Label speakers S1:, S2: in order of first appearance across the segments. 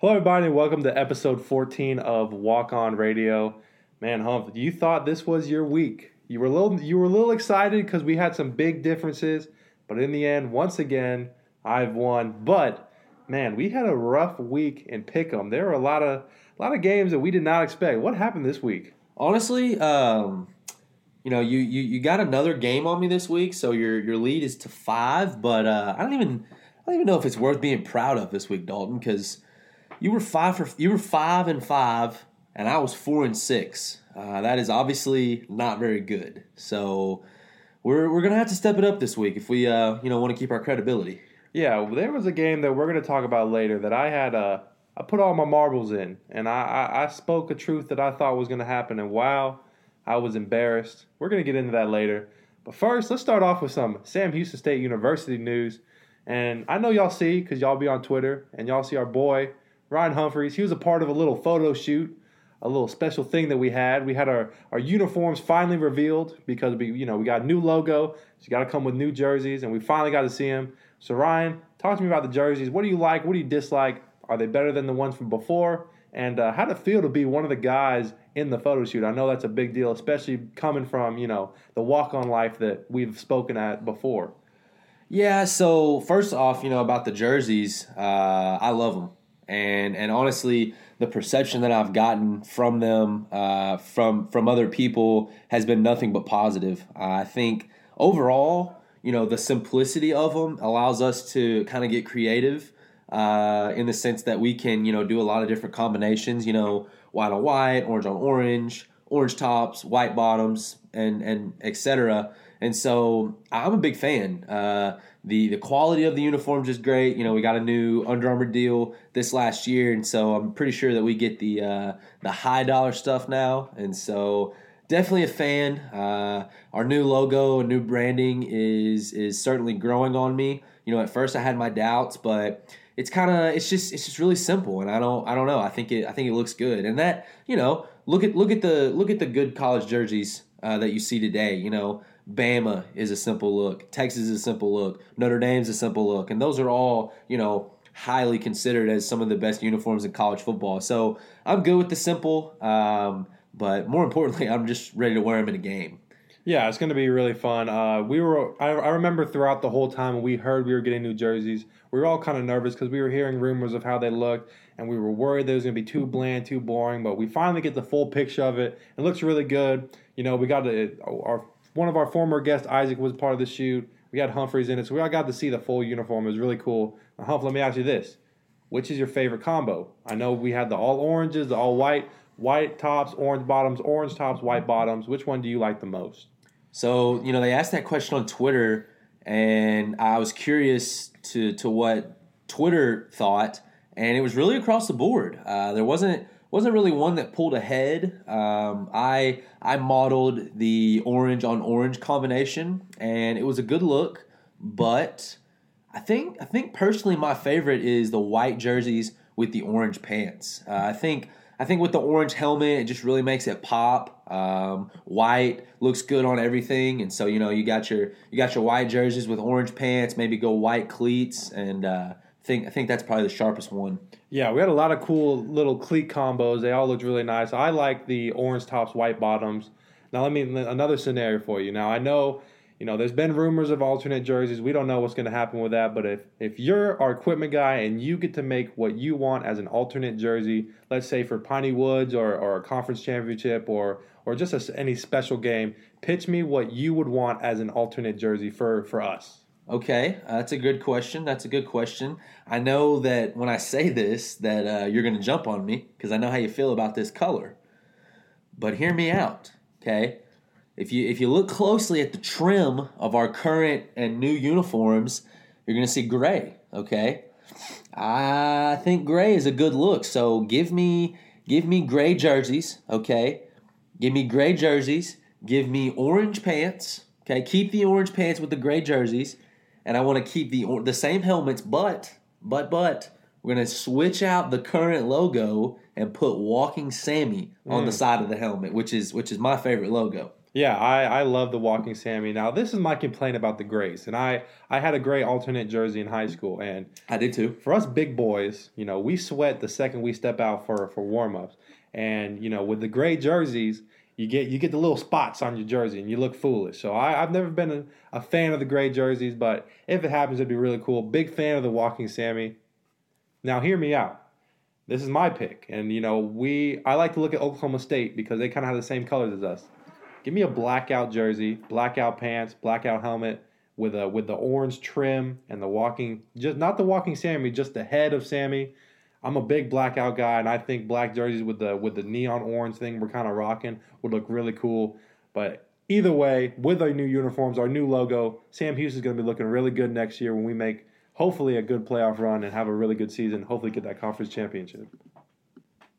S1: Hello, everybody, and welcome to episode 14 of Walk On Radio. Man, Humph, you thought this was your week. You were a little, you were a little excited because we had some big differences, but in the end, once again, I've won. But man, we had a rough week in Pick'em. There were a lot of, a lot of games that we did not expect. What happened this week?
S2: Honestly, um, you know, you, you you got another game on me this week, so your your lead is to five. But uh, I don't even I don't even know if it's worth being proud of this week, Dalton, because you were five for you were five and five, and I was four and six. Uh, that is obviously not very good. So we're we're gonna have to step it up this week if we uh, you know want to keep our credibility.
S1: Yeah, there was a game that we're to talk about later that I had uh, I put all my marbles in, and I, I, I spoke a truth that I thought was going to happen, and wow, I was embarrassed. We're going to get into that later. But first, let's start off with some Sam Houston State University news. And I know y'all see, because y'all be on Twitter, and y'all see our boy, Ryan Humphreys. He was a part of a little photo shoot, a little special thing that we had. We had our, our uniforms finally revealed because we, you know, we got a new logo. So you got to come with new jerseys, and we finally got to see him. So Ryan, talk to me about the jerseys. What do you like? What do you dislike? Are they better than the ones from before? And uh, how did it feel to be one of the guys in the photo shoot? I know that's a big deal, especially coming from you know the walk on life that we've spoken at before.
S2: Yeah. So first off, you know about the jerseys, uh, I love them, and and honestly, the perception that I've gotten from them, uh, from from other people, has been nothing but positive. I think overall, you know, the simplicity of them allows us to kind of get creative. Uh, in the sense that we can, you know, do a lot of different combinations, you know, white on white, orange on orange, orange tops, white bottoms, and and etc. And so I'm a big fan. Uh, the the quality of the uniforms is great. You know, we got a new Under Armour deal this last year, and so I'm pretty sure that we get the uh, the high dollar stuff now. And so definitely a fan. Uh, our new logo and new branding is is certainly growing on me. You know, at first I had my doubts, but it's kind of it's just it's just really simple and i don't i don't know i think it i think it looks good and that you know look at look at the look at the good college jerseys uh, that you see today you know bama is a simple look texas is a simple look notre dame's a simple look and those are all you know highly considered as some of the best uniforms in college football so i'm good with the simple um, but more importantly i'm just ready to wear them in a game
S1: Yeah, it's going to be really fun. Uh, we were, I, I remember throughout the whole time we heard we were getting new jerseys, we were all kind of nervous because we were hearing rumors of how they looked, and we were worried that it was going to be too bland, too boring. But we finally get the full picture of it. It looks really good. You know, we got a, our one of our former guests, Isaac, was part of the shoot. We had Humphreys in it, so we all got to see the full uniform. It was really cool. Now, Humph, let me ask you this: Which is your favorite combo? I know we had the all oranges, the all white, white tops, orange bottoms, orange tops, white bottoms. Which one do you like the most?
S2: So, you know, they asked that question on Twitter, and I was curious to, to what Twitter thought, and it was really across the board. Uh, there wasn't wasn't really one that pulled ahead. Um, I I modeled the orange on orange combination, and it was a good look. But I think I think personally, my favorite is the white jerseys with the orange pants. Uh, I think I think with the orange helmet, it just really makes it pop. Um, white looks good on everything, and so you know you got your you got your white jerseys with orange pants. Maybe go white cleats, and uh, think I think that's probably the sharpest one.
S1: Yeah, we had a lot of cool little cleat combos. They all looked really nice. I like the orange tops, white bottoms. Now, let me another scenario for you. Now, I know, you know, there's been rumors of alternate jerseys. We don't know what's going to happen with that. But if if you're our equipment guy and you get to make what you want as an alternate jersey, let's say for Piney Woods or, or a conference championship or or just a, any special game, pitch me what you would want as an alternate jersey for for us.
S2: Okay, uh, that's a good question. That's a good question. I know that when I say this, that uh, you're going to jump on me because I know how you feel about this color. But hear me out, okay? If you if you look closely at the trim of our current and new uniforms, you're going to see gray. Okay, I think gray is a good look. So give me give me gray jerseys. Okay, give me gray jerseys. Give me orange pants. Okay, keep the orange pants with the gray jerseys and I want to keep the the same helmets, but but but we're gonna switch out the current logo and put Walking Sammy on the hmm. side of the helmet, which is which is my favorite logo.
S1: Yeah, I, I love the walking Sammy. Now this is my complaint about the Grays, and I I had a gray alternate jersey in high school, and
S2: I did too.
S1: For us big boys, you know, we sweat the second we step out for for warm ups, and you know, with the gray jerseys, you get you get the little spots on your jersey, and you look foolish. So I, I've never been a, a fan of the gray jerseys, but if it happens, it'd be really cool. Big fan of the walking Sammy. Now hear me out. This is my pick, and you know, we I like to look at Oklahoma State because they kind of have the same colors as us. Give me a blackout jersey, blackout pants, blackout helmet with a with the orange trim and the walking just not the walking Sammy, just the head of Sammy. I'm a big blackout guy, and I think black jerseys with the with the neon orange thing we're kind of rocking would look really cool. But either way, with our new uniforms, our new logo, Sam Houston's going to be looking really good next year when we make hopefully a good playoff run and have a really good season. Hopefully, get that conference championship.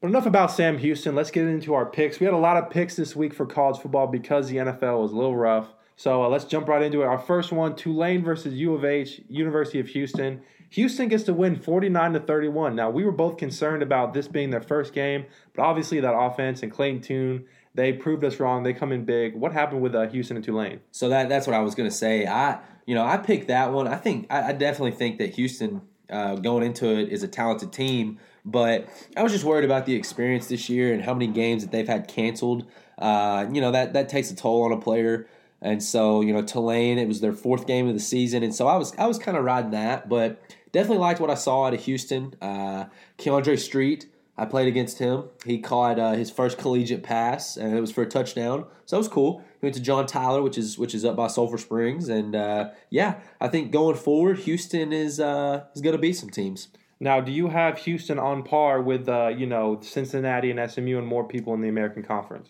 S1: But enough about Sam Houston. Let's get into our picks. We had a lot of picks this week for college football because the NFL was a little rough. So uh, let's jump right into it. Our first one: Tulane versus U of H, University of Houston. Houston gets to win 49 to 31. Now we were both concerned about this being their first game, but obviously that offense and Clayton Tune they proved us wrong. They come in big. What happened with uh, Houston and Tulane?
S2: So that that's what I was going to say. I you know I picked that one. I think I, I definitely think that Houston uh, going into it is a talented team. But I was just worried about the experience this year and how many games that they've had canceled. Uh, you know that that takes a toll on a player. And so you know Tulane, it was their fourth game of the season, and so I was I was kind of riding that, but definitely liked what I saw out of Houston. Uh, Keandre Street, I played against him. He caught uh, his first collegiate pass, and it was for a touchdown, so that was cool. He went to John Tyler, which is which is up by Sulphur Springs, and uh, yeah, I think going forward, Houston is uh, is going to beat some teams.
S1: Now, do you have Houston on par with uh, you know Cincinnati and SMU and more people in the American Conference?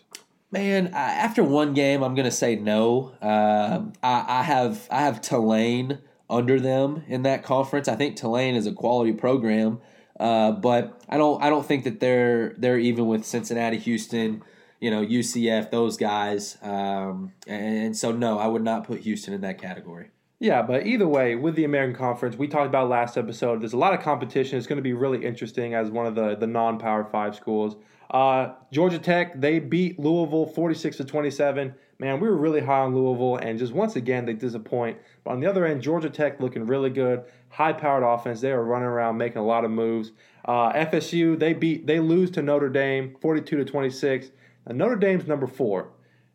S2: Man, after one game, I'm gonna say no. Uh, I, I, have I have Tulane under them in that conference. I think Tulane is a quality program, uh, but I don't I don't think that they're they're even with Cincinnati, Houston, you know UCF, those guys. Um, and so no, I would not put Houston in that category.
S1: Yeah, but either way, with the American Conference, we talked about last episode. There's a lot of competition. It's going to be really interesting as one of the the non Power Five schools. Uh, Georgia Tech they beat Louisville 46 to 27. Man, we were really high on Louisville, and just once again they disappoint. But on the other end, Georgia Tech looking really good, high powered offense. They are running around making a lot of moves. Uh, FSU they beat they lose to Notre Dame 42 to 26. Now, Notre Dame's number four.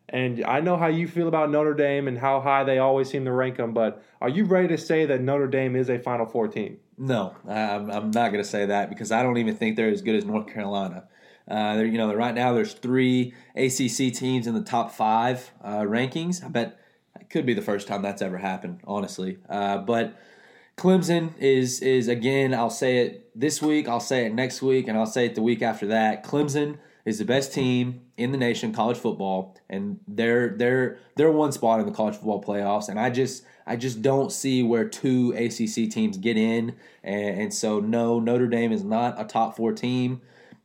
S1: And I know how you feel about Notre Dame and how high they always seem to rank them, but are you ready to say that Notre Dame is a Final Four team?
S2: No, I'm, I'm not going to say that because I don't even think they're as good as North Carolina. Uh, you know, right now there's three ACC teams in the top five uh, rankings. I bet it could be the first time that's ever happened, honestly. Uh, but Clemson is is again. I'll say it this week. I'll say it next week, and I'll say it the week after that. Clemson is the best team in the nation, college football, and they're they're they're one spot in the college football playoffs. And I just I just don't see where two ACC teams get in, and, and so no, Notre Dame is not a top four team.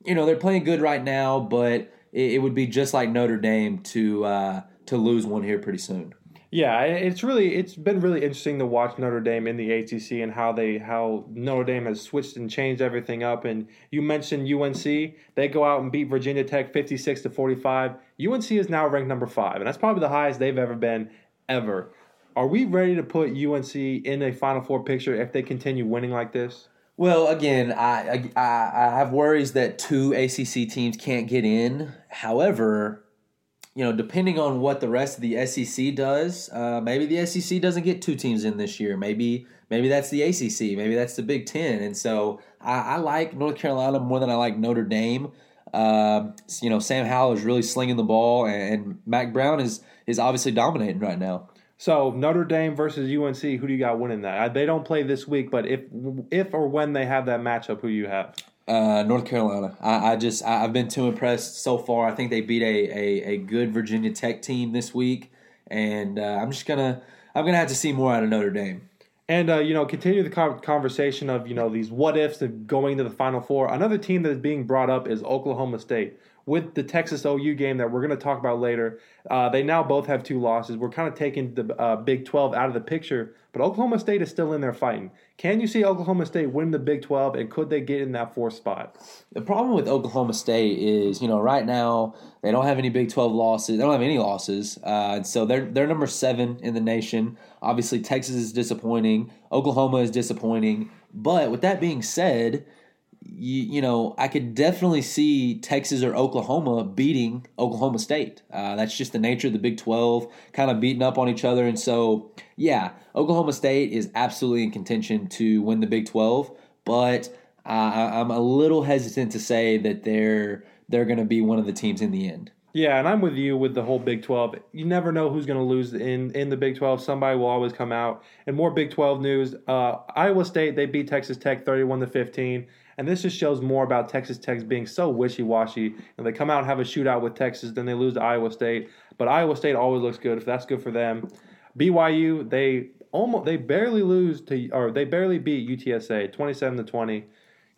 S2: You know they're playing good right now, but it, it would be just like Notre Dame to uh, to lose one here pretty soon.
S1: Yeah, it's really it's been really interesting to watch Notre Dame in the ACC and how they how Notre Dame has switched and changed everything up. And you mentioned UNC; they go out and beat Virginia Tech fifty six to forty five. UNC is now ranked number five, and that's probably the highest they've ever been ever. Are we ready to put UNC in a Final Four picture if they continue winning like this?
S2: Well, again, I, I I have worries that two ACC teams can't get in. However, you know, depending on what the rest of the SEC does, uh, maybe the SEC doesn't get two teams in this year. Maybe maybe that's the ACC. Maybe that's the Big Ten. And so I, I like North Carolina more than I like Notre Dame. Uh, you know, Sam Howell is really slinging the ball, and, and Mack Brown is is obviously dominating right now.
S1: So Notre Dame versus UNC, who do you got winning that? They don't play this week, but if if or when they have that matchup, who do you have?
S2: Uh, North Carolina. I, I just I, have been too impressed so far. I think they beat a, a, a good Virginia Tech team this week, and uh, I'm just gonna I'm gonna have to see more out of Notre Dame.
S1: And uh, you know, continue the conversation of you know these what ifs of going to the Final Four. Another team that is being brought up is Oklahoma State. With the Texas OU game that we're going to talk about later. Uh, they now both have two losses. We're kind of taking the uh, Big 12 out of the picture, but Oklahoma State is still in there fighting. Can you see Oklahoma State win the Big 12, and could they get in that fourth spot?
S2: The problem with Oklahoma State is, you know, right now they don't have any Big 12 losses. They don't have any losses, uh, so they're they're number seven in the nation. Obviously, Texas is disappointing. Oklahoma is disappointing. But with that being said, you, you know, I could definitely see Texas or Oklahoma beating Oklahoma State. Uh, that's just the nature of the Big 12, kind of beating up on each other. And so, yeah, Oklahoma State is absolutely in contention to win the Big 12, but uh, I'm a little hesitant to say that they're they're going to be one of the teams in the end.
S1: Yeah, and I'm with you with the whole Big 12. You never know who's going to lose in, in the Big 12. Somebody will always come out. And more Big 12 news uh, Iowa State, they beat Texas Tech 31 to 15. And this just shows more about Texas Tech being so wishy washy. And they come out and have a shootout with Texas, then they lose to Iowa State. But Iowa State always looks good if that's good for them. BYU, they almost they barely lose to or they barely beat UTSA 27 to 20. You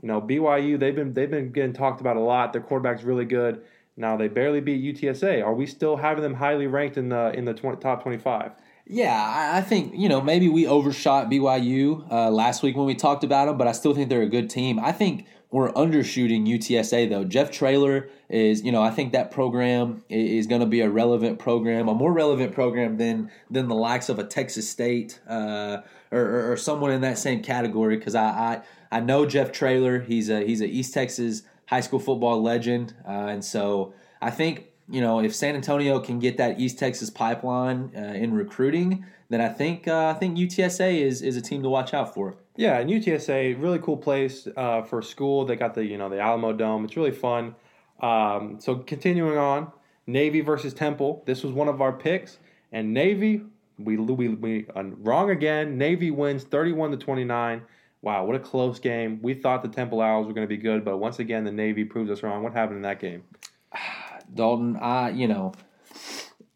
S1: know, BYU, they've been they've been getting talked about a lot. Their quarterback's really good. Now they barely beat UTSA. Are we still having them highly ranked in the in the 20, top 25?
S2: Yeah, I think you know maybe we overshot BYU uh, last week when we talked about them, but I still think they're a good team. I think we're undershooting UTSA though. Jeff Traylor is, you know, I think that program is going to be a relevant program, a more relevant program than than the likes of a Texas State uh, or, or, someone in that same category. Because I, I I know Jeff Traylor, He's a he's a East Texas high school football legend, uh, and so I think you know, if San Antonio can get that East Texas pipeline uh, in recruiting, then I think uh, I think UTSA is is a team to watch out for.
S1: Yeah, and UTSA really cool place uh, for school. They got the you know the Alamodome. It's really fun. Um, so continuing on, Navy versus Temple. This was one of our picks, and Navy we we we uh, wrong again. Navy wins thirty one to twenty nine. Wow, what a close game. We thought the Temple Owls were going to be good, but once again, the Navy proves us wrong. What happened in that game?
S2: Dalton, I you know,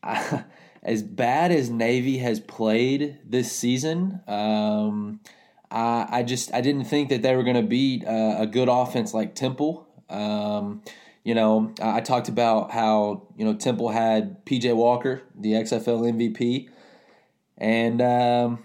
S2: I, as bad as Navy has played this season, um, I I just I didn't think that they were going to beat uh, a good offense like Temple. Um, you know, I talked about how you know Temple had PJ Walker, the XFL MVP, and um,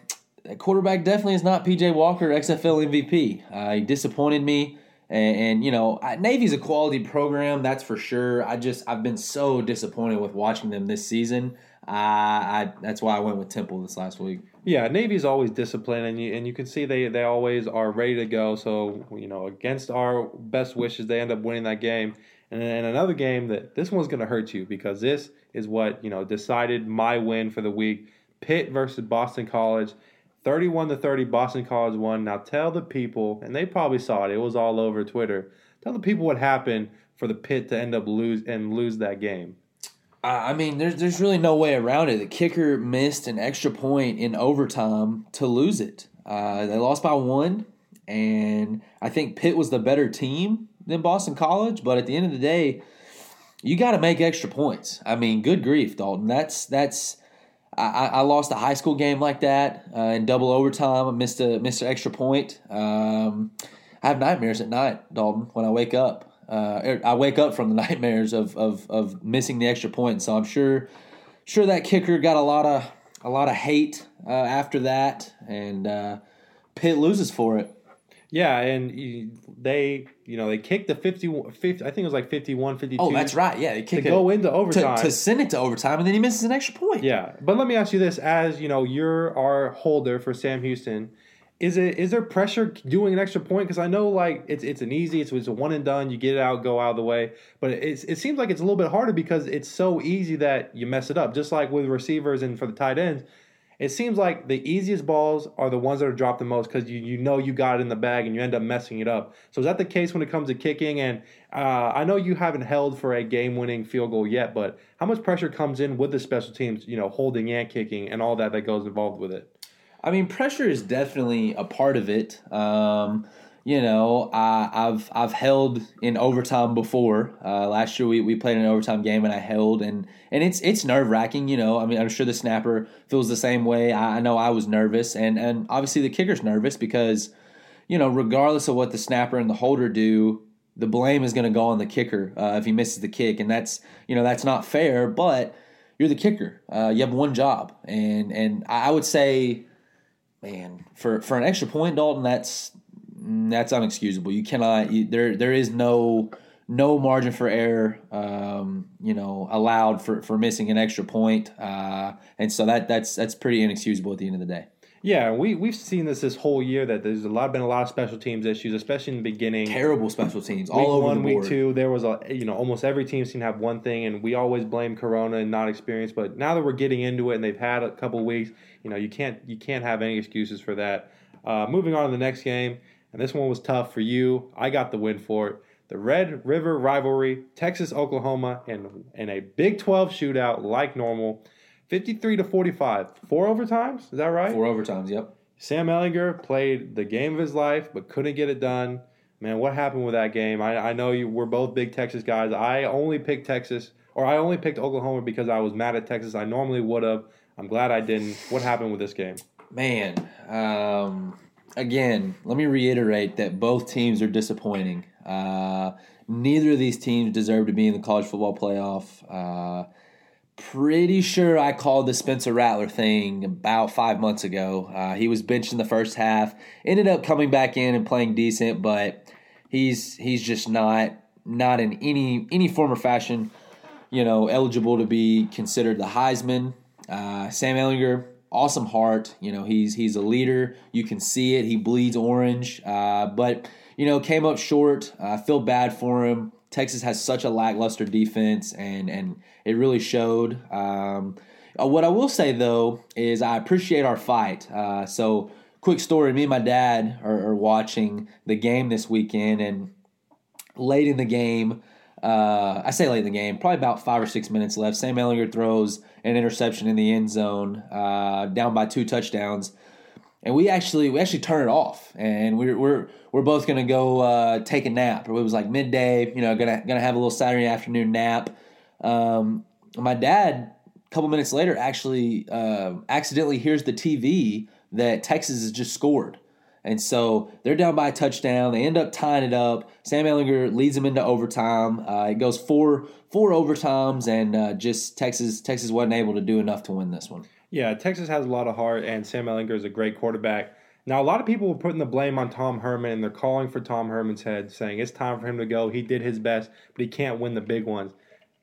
S2: quarterback definitely is not PJ Walker, XFL MVP. Uh, he disappointed me. And, and, you know, Navy's a quality program, that's for sure. I just I've been so disappointed with watching them this season. Uh, I that's why I went with Temple this last week.
S1: Yeah, Navy's always disciplined, and you and you can see they they always are ready to go. So you know, against our best wishes, they end up winning that game. And then another game that this one's going to hurt you because this is what you know decided my win for the week. Pitt versus Boston College. 31 to 30 Boston College won. Now tell the people, and they probably saw it. It was all over Twitter. Tell the people what happened for the Pitt to end up lose and lose that game.
S2: I mean, there's there's really no way around it. The kicker missed an extra point in overtime to lose it. Uh, they lost by one, and I think Pitt was the better team than Boston College. But at the end of the day, you got to make extra points. I mean, good grief, Dalton. That's that's I, I lost a high school game like that uh, in double overtime. I missed a missed an extra point. Um, I have nightmares at night, Dalton, when I wake up. Uh, er, I wake up from the nightmares of, of of missing the extra point. So I'm sure sure that kicker got a lot of a lot of hate uh, after that, and uh, Pitt loses for it.
S1: Yeah, and they, you know, they kicked the 50, 50 I think it was like 51, 52.
S2: Oh, that's right. Yeah, they
S1: kicked to go into overtime.
S2: To, to, send it to overtime, and then he misses an extra point.
S1: Yeah, but let me ask you this. As, you know, you're our holder for Sam Houston, is it is there pressure doing an extra point? Because I know, like, it's it's an easy, it's, it's a one and done, you get it out, go out of the way. But it's, it seems like it's a little bit harder because it's so easy that you mess it up. Just like with receivers and for the tight ends, it seems like the easiest balls are the ones that are dropped the most because you, you know you got it in the bag and you end up messing it up. So is that the case when it comes to kicking? And uh, I know you haven't held for a game-winning field goal yet, but how much pressure comes in with the special teams, you know, holding and kicking and all that that goes involved with it?
S2: I mean, pressure is definitely a part of it. Um, you know, I, have I've held in overtime before. Uh, last year we, we played an overtime game and I held and and it's it's nerve wracking. You know, I mean I'm sure the snapper feels the same way. I, I know I was nervous and and obviously the kicker's nervous because you know regardless of what the snapper and the holder do, the blame is going to go on the kicker uh, if he misses the kick, and that's you know that's not fair. But you're the kicker. Uh, you have one job, and and I would say, man, for for an extra point, Dalton, that's that's unexcusable. You cannot. You, there there is no no margin for error, um, you know, allowed for, for missing an extra point. Uh, and so that that's that's pretty inexcusable at the end of the day.
S1: Yeah, we we've seen this this whole year that there's a lot been a lot of special teams issues, especially in the beginning.
S2: Terrible special teams
S1: week
S2: all over
S1: one,
S2: the board.
S1: week two, there was a you know almost every team seemed to have one thing, and we always blame Corona and not experience. But now that we're getting into it, and they've had a couple weeks, you know you can't you can't have any excuses for that. Uh, moving on to the next game, and this one was tough for you. I got the win for it. The Red River rivalry, Texas Oklahoma, and in a Big 12 shootout like normal, 53 to 45. Four overtimes, is that right?
S2: Four overtimes, yep.
S1: Sam Ehlinger played the game of his life, but couldn't get it done. Man, what happened with that game? I, I know you we're both big Texas guys. I only picked Texas, or I only picked Oklahoma because I was mad at Texas. I normally would have. I'm glad I didn't. What happened with this game?
S2: Man, um, again, let me reiterate that both teams are disappointing. Uh, neither of these teams deserve to be in the college football playoff. Uh, pretty sure I called the Spencer Rattler thing about five months ago. Uh, he was benched in the first half, ended up coming back in and playing decent, but he's he's just not not in any any form or fashion, you know, eligible to be considered the Heisman. Uh, Sam Ehlinger, awesome heart. You know, he's he's a leader. You can see it. He bleeds orange, uh, but you know, came up short. I feel bad for him. Texas has such a lackluster defense, and and it really showed. Um, uh, what I will say though is I appreciate our fight. Uh, so, quick story: me and my dad are, are, watching the game this weekend, and late in the game, uh, I say late in the game, probably about five or six minutes left. Sam Ehlinger throws an interception in the end zone, uh, down by two touchdowns and we actually we actually turn it off, and we're we're we're both gonna go uh, take a nap. It was like midday, you know, gonna gonna have a little Saturday afternoon nap. Um, my dad, a couple minutes later, actually uh, accidentally hears the TV that Texas has just scored. And so they're down by a touchdown. They end up tying it up. Sam Ehlinger leads them into overtime. Uh, it goes four four overtimes, and uh, just Texas Texas wasn't able to do enough to win this one.
S1: Yeah, Texas has a lot of heart, and Sam Ehlinger is a great quarterback. Now, a lot of people were putting the blame on Tom Herman, and they're calling for Tom Herman's head, saying it's time for him to go. He did his best, but he can't win the big ones.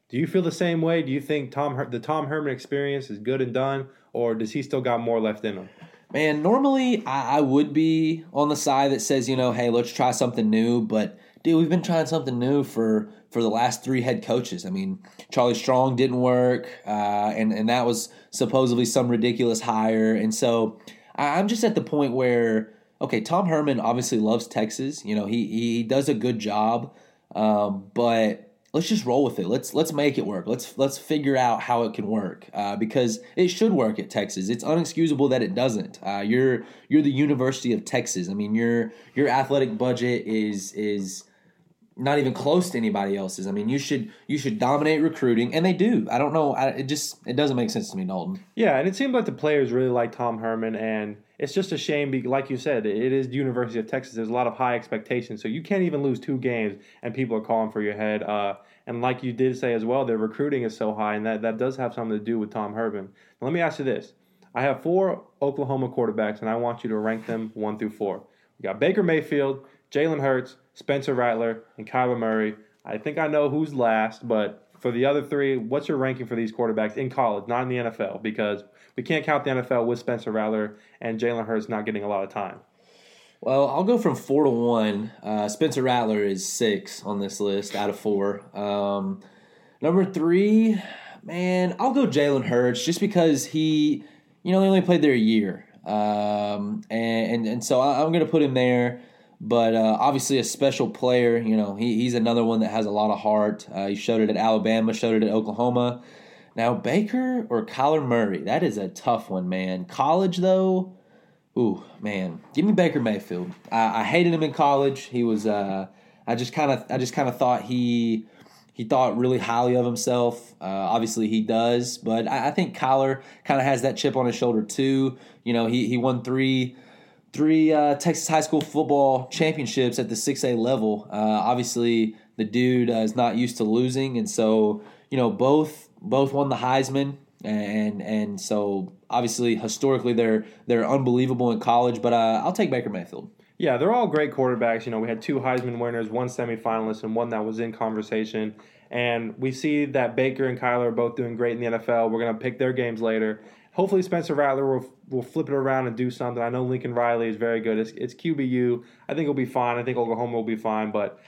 S1: Do you feel the same way? Do you think Tom the Tom Herman experience is good and done, or does he still got more left in him?
S2: Man, normally I, I would be on the side that says, you know, hey, let's try something new, but dude, we've been trying something new for for the last three head coaches. I mean, Charlie Strong didn't work, uh, and and that was supposedly some ridiculous hire. And so I'm just at the point where okay, Tom Herman obviously loves Texas. You know, he he does a good job, um, but let's just roll with it. Let's let's make it work. Let's let's figure out how it can work uh, because it should work at Texas. It's unexcusable that it doesn't. Uh, you're you're the University of Texas. I mean, your your athletic budget is is not even close to anybody else's. I mean, you should you should dominate recruiting, and they do. I don't know. I, it just it doesn't make sense to me, Dalton.
S1: Yeah, and it seems like the players really like Tom Herman, and it's just a shame. Like you said, it is University of Texas. There's a lot of high expectations, so you can't even lose two games, and people are calling for your head. Uh, and like you did say as well, their recruiting is so high, and that that does have something to do with Tom Herman. Now, let me ask you this: I have four Oklahoma quarterbacks, and I want you to rank them one through four. We got Baker Mayfield, Jalen Hurts, Spencer Rattler, and Kyler Murray. I think I know who's last, but for the other three, what's your ranking for these quarterbacks in college, not in the NFL? Because we can't count the NFL with Spencer Rattler and Jalen Hurts not getting a lot of time.
S2: Well, I'll go from four to one. Uh, Spencer Rattler is six on this list out of four. Um, number three, man, I'll go Jalen Hurts just because he, you know, he only played there a year. Um, and, and, and so I, am going to put him there. But uh, obviously, a special player. You know, he, he's another one that has a lot of heart. Uh, he showed it at Alabama, showed it at Oklahoma. Now, Baker or Kyler Murray, that is a tough one, man. College, though, ooh, man, give me Baker Mayfield. I, I hated him in college. He was, uh, I just kind of, I just kind of thought he, he thought really highly of himself. Uh, obviously, he does, but I, I think Kyler kind of has that chip on his shoulder too. You know, he he won three three uh, Texas high school football championships at the 6A level. Uh, obviously, the dude uh, is not used to losing, and so you know both both won the Heisman, and and so obviously historically they're they're unbelievable in college. But uh, I'll take Baker Mayfield.
S1: Yeah, they're all great quarterbacks. You know, we had two Heisman winners, one semifinalist, and one that was in conversation. And we see that Baker and Kyler are both doing great in the NFL. We're going to pick their games later. Hopefully, Spencer Rattler will, will flip it around and do something. I know Lincoln Riley is very good. It's, it's QBU. I think it'll be fine. I think Oklahoma will be fine. But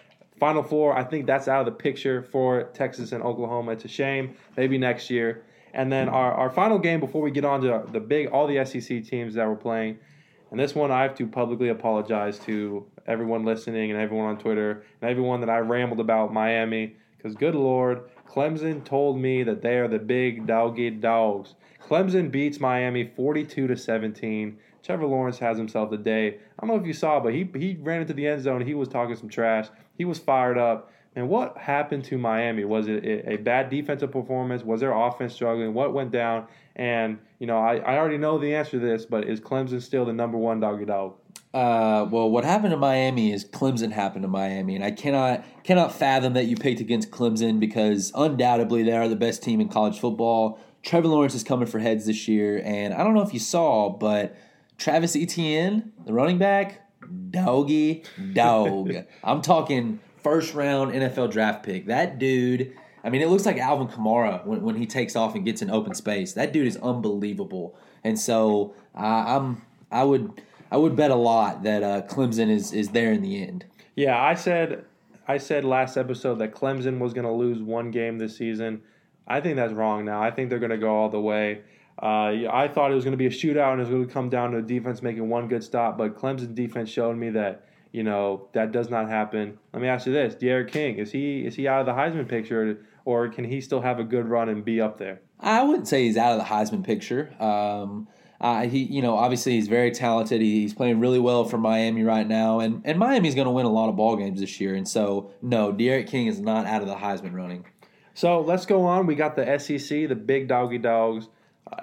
S1: Final Four, I think that's out of the picture for Texas and Oklahoma. It's a shame. Maybe next year. And then our, our final game before we get on to the big all the SEC teams that we're playing – and this one, I have to publicly apologize to everyone listening and everyone on Twitter and everyone that I rambled about Miami. Because, good Lord, Clemson told me that they are the big doggy dogs. Clemson beats Miami 42 to 17. Trevor Lawrence has himself a day. I don't know if you saw, but he he ran into the end zone. He was talking some trash. He was fired up. And what happened to Miami? Was it a bad defensive performance? Was their offense struggling? What went down? And, you know, I, I already know the answer to this, but is Clemson still the number one doggy dog?
S2: Uh, well, what happened to Miami is Clemson happened to Miami, and I cannot cannot fathom that you picked against Clemson because undoubtedly they are the best team in college football. Trevor Lawrence is coming for heads this year, and I don't know if you saw, but Travis Etienne, the running back, doggy dog. I'm talking first round NFL draft pick. That dude I mean, it looks like Alvin Kamara when, when he takes off and gets in open space. That dude is unbelievable, and so uh, I'm I would I would bet a lot that uh, Clemson is is there in the end.
S1: Yeah, I said I said last episode that Clemson was going to lose one game this season. I think that's wrong now. I think they're going to go all the way. Uh, I thought it was going to be a shootout and it was going to come down to a defense making one good stop, but Clemson defense showed me that you know that does not happen. Let me ask you this: D'Eriq King is he is he out of the Heisman picture? or can he still have a good run and be up there?
S2: I wouldn't say he's out of the Heisman picture. Um, uh, he, you know, obviously he's very talented. He's playing really well for Miami right now, and and Miami's going to win a lot of ball games this year. And so, no, D'Eriq King is not out of the Heisman running.
S1: So let's go on. We got the SEC, the big doggy dogs.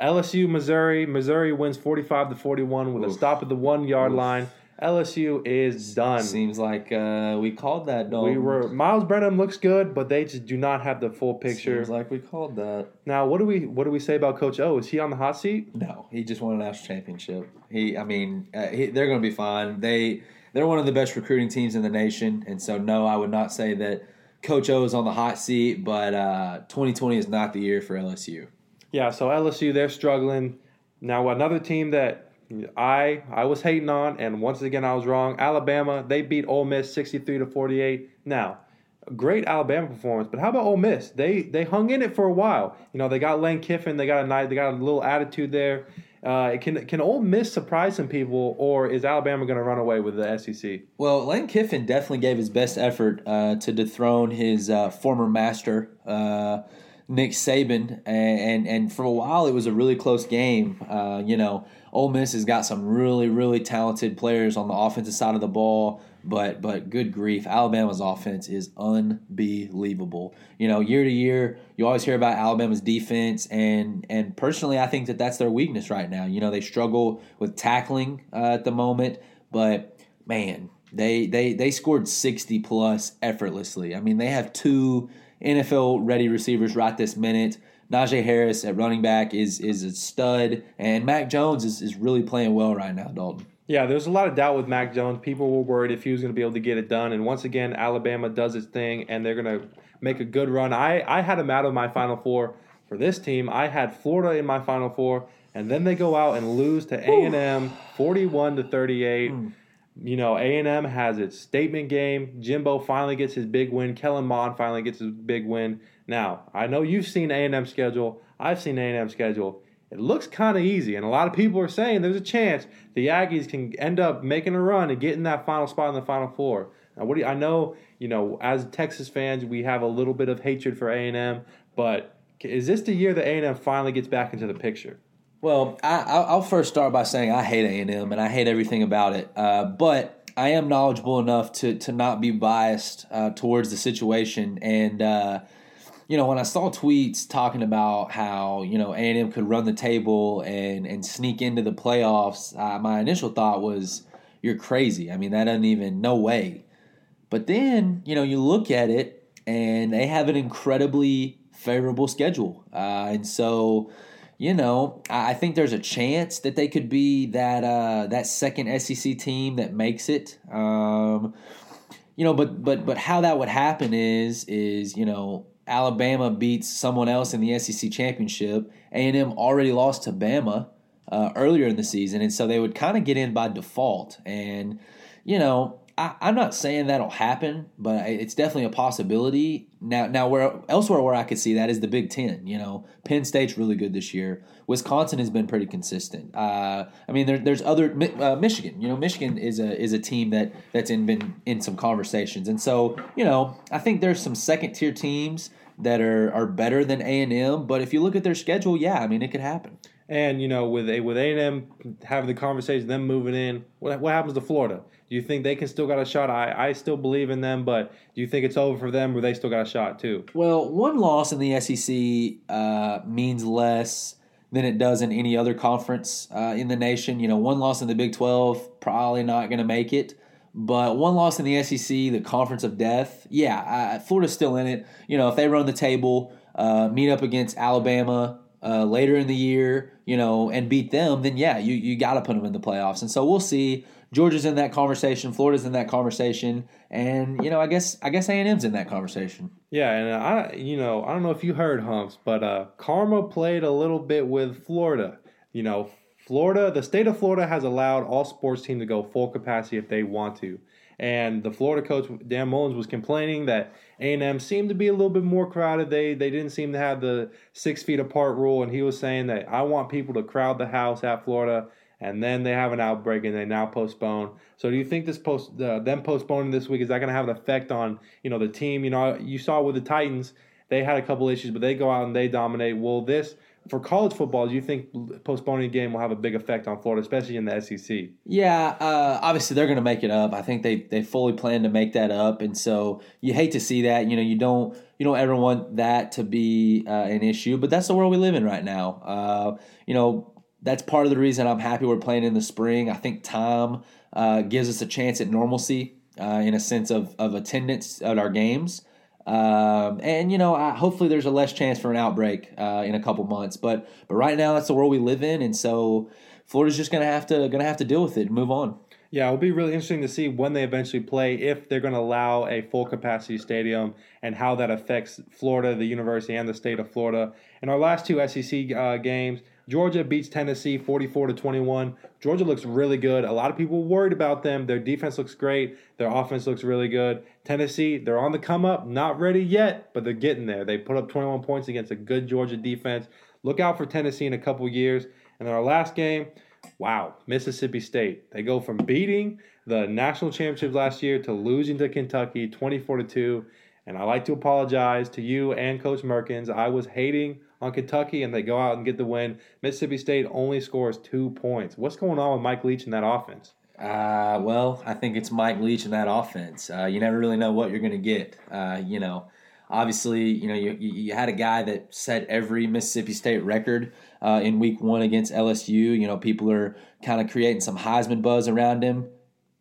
S1: LSU, Missouri. Missouri wins forty-five to forty-one with Oof. a stop at the one-yard line. LSU is done.
S2: Seems like uh, we called that. Don't
S1: we were Myles Brennan looks good, but they just do not have the full picture.
S2: Seems like we called that.
S1: Now, what do we what do we say about Coach O? Is he on the hot seat?
S2: No, he just won a national championship. He, I mean, uh, he, they're going to be fine. They they're one of the best recruiting teams in the nation, and so no, I would not say that Coach O is on the hot seat. But uh, 2020 is not the year for LSU.
S1: Yeah, so LSU they're struggling. Now another team that I I was hating on, and once again I was wrong. Alabama they beat Ole Miss sixty three to forty eight. Now, great Alabama performance, but how about Ole Miss? They they hung in it for a while. You know they got Lane Kiffin, they got a night, they got a little attitude there. Uh, can can Ole Miss surprise some people, or is Alabama going to run away with the SEC?
S2: Well, Lane Kiffin definitely gave his best effort uh, to dethrone his uh, former master. Nick Saban, and, and, and for a while it was a really close game. Uh, you know, Ole Miss has got some really really talented players on the offensive side of the ball, but but good grief, Alabama's offense is unbelievable. You know, year to year, you always hear about Alabama's defense, and and personally, I think that that's their weakness right now. You know, they struggle with tackling uh, at the moment, but man, they they they scored sixty plus effortlessly. I mean, they have two NFL ready receivers right this minute. Najee Harris at running back is is a stud, and Mac Jones is, is really playing well right now, Dalton.
S1: Yeah, there's a lot of doubt with Mac Jones. People were worried if he was going to be able to get it done. And once again, Alabama does its thing, and they're going to make a good run. I, I had him out of my Final Four for this team. I had Florida in my Final Four, and then they go out and lose to A&M 41 to 38. Mm you know, A&M has its statement game. Jimbo finally gets his big win. Kellen Mond finally gets his big win. Now, I know you've seen A&M schedule. I've seen A&M schedule. It looks kind of easy, and a lot of people are saying there's a chance the Aggies can end up making a run and getting that final spot in the Final Four. Now, what do you, I know? You know, as Texas fans, we have a little bit of hatred for A&M, but is this the year that A&M finally gets back into the picture?
S2: Well, I, will first start by saying I hate A and M and I hate everything about it. Uh, but I am knowledgeable enough to to not be biased uh, towards the situation, and uh, you know, when I saw tweets talking about how you know A and M could run the table and and sneak into the playoffs, uh, my initial thought was, "You're crazy." I mean, that doesn't even no way. But then you know you look at it, and they have an incredibly favorable schedule, uh, and so you know, I think there's a chance that they could be that uh, that second SEC team that makes it. Um, you know, but but but how that would happen is is you know Alabama beats someone else in the SEC championship. A and M already lost to Bama uh, earlier in the season, and so they would kind of get in by default. And you know, I, am not saying that'll happen, but it's definitely a possibility. Now, now where elsewhere where I could see that is the Big Ten. You know, Penn State's really good this year. Wisconsin has been pretty consistent. Uh, I mean, there, there's other uh, Michigan. You know, Michigan is a is a team that that's in been in some conversations, and so you know, I think there's some second tier teams that are are better than A and M. But if you look at their schedule, yeah, I mean, it could happen.
S1: And you know, with a with A and M having the conversation, them moving in, what what happens to Florida? Do you think they can still got a shot? I, I still believe in them, but do you think it's over for them or they still got a shot too?
S2: Well, one loss in the SEC uh, means less than it does in any other conference uh, in the nation. You know, one loss in the Big 12, probably not going to make it. But one loss in the SEC, the conference of death, yeah, uh, Florida's still in it. You know, if they run the table, uh, meet up against Alabama, uh, later in the year, you know, and beat them, then yeah, you you got to put them in the playoffs. And so we'll see. Georgia's in that conversation, Florida's in that conversation, and you know, I guess I guess A and M's in that conversation.
S1: Yeah, and I you know I don't know if you heard Humps, but uh, Karma played a little bit with Florida. You know, Florida, the state of Florida has allowed all sports teams to go full capacity if they want to. And the Florida coach Dan Mullen was complaining that A&M seemed to be a little bit more crowded. They they didn't seem to have the six feet apart rule, and he was saying that I want people to crowd the house at Florida and then they have an outbreak and they now postpone. So do you think this post uh, them postponing this week is that going to have an effect on you know the team? You know you saw with the Titans they had a couple issues, but they go out and they dominate. Will this for college football, do you think postponing the game will have a big effect on Florida, especially in the SEC?
S2: Yeah, uh, obviously they're going to make it up. I think they they fully plan to make that up, and so you hate to see that. You know, you don't you don't ever want that to be uh, an issue, but that's the world we live in right now. Uh, you know, that's part of the reason I'm happy we're playing in the spring. I think time uh, gives us a chance at normalcy uh, in a sense of of attendance at our games. Um, and you know, I, hopefully there's a less chance for an outbreak uh, in a couple months. But but right now that's the world we live in, and so Florida's just gonna have to gonna have to deal with it and move on.
S1: Yeah, it'll be really interesting to see when they eventually play, if they're going to allow a full capacity stadium, and how that affects Florida, the university, and the state of Florida. In our last two SEC uh, games, Georgia beats Tennessee 44 to 21. Georgia looks really good. A lot of people worried about them. Their defense looks great. Their offense looks really good. Tennessee, they're on the come up, not ready yet, but they're getting there. They put up 21 points against a good Georgia defense. Look out for Tennessee in a couple years. And then our last game, wow, Mississippi State. They go from beating the national championship last year to losing to Kentucky 24 to 2. And I like to apologize to you and Coach Merkins. I was hating on Kentucky and they go out and get the win. Mississippi State only scores two points. What's going on with Mike Leach in that offense?
S2: Uh, well, I think it's Mike Leach in that offense. Uh, you never really know what you're going to get. Uh, you know, obviously, you know, you, you had a guy that set every Mississippi State record uh, in week one against LSU. You know, people are kind of creating some Heisman buzz around him,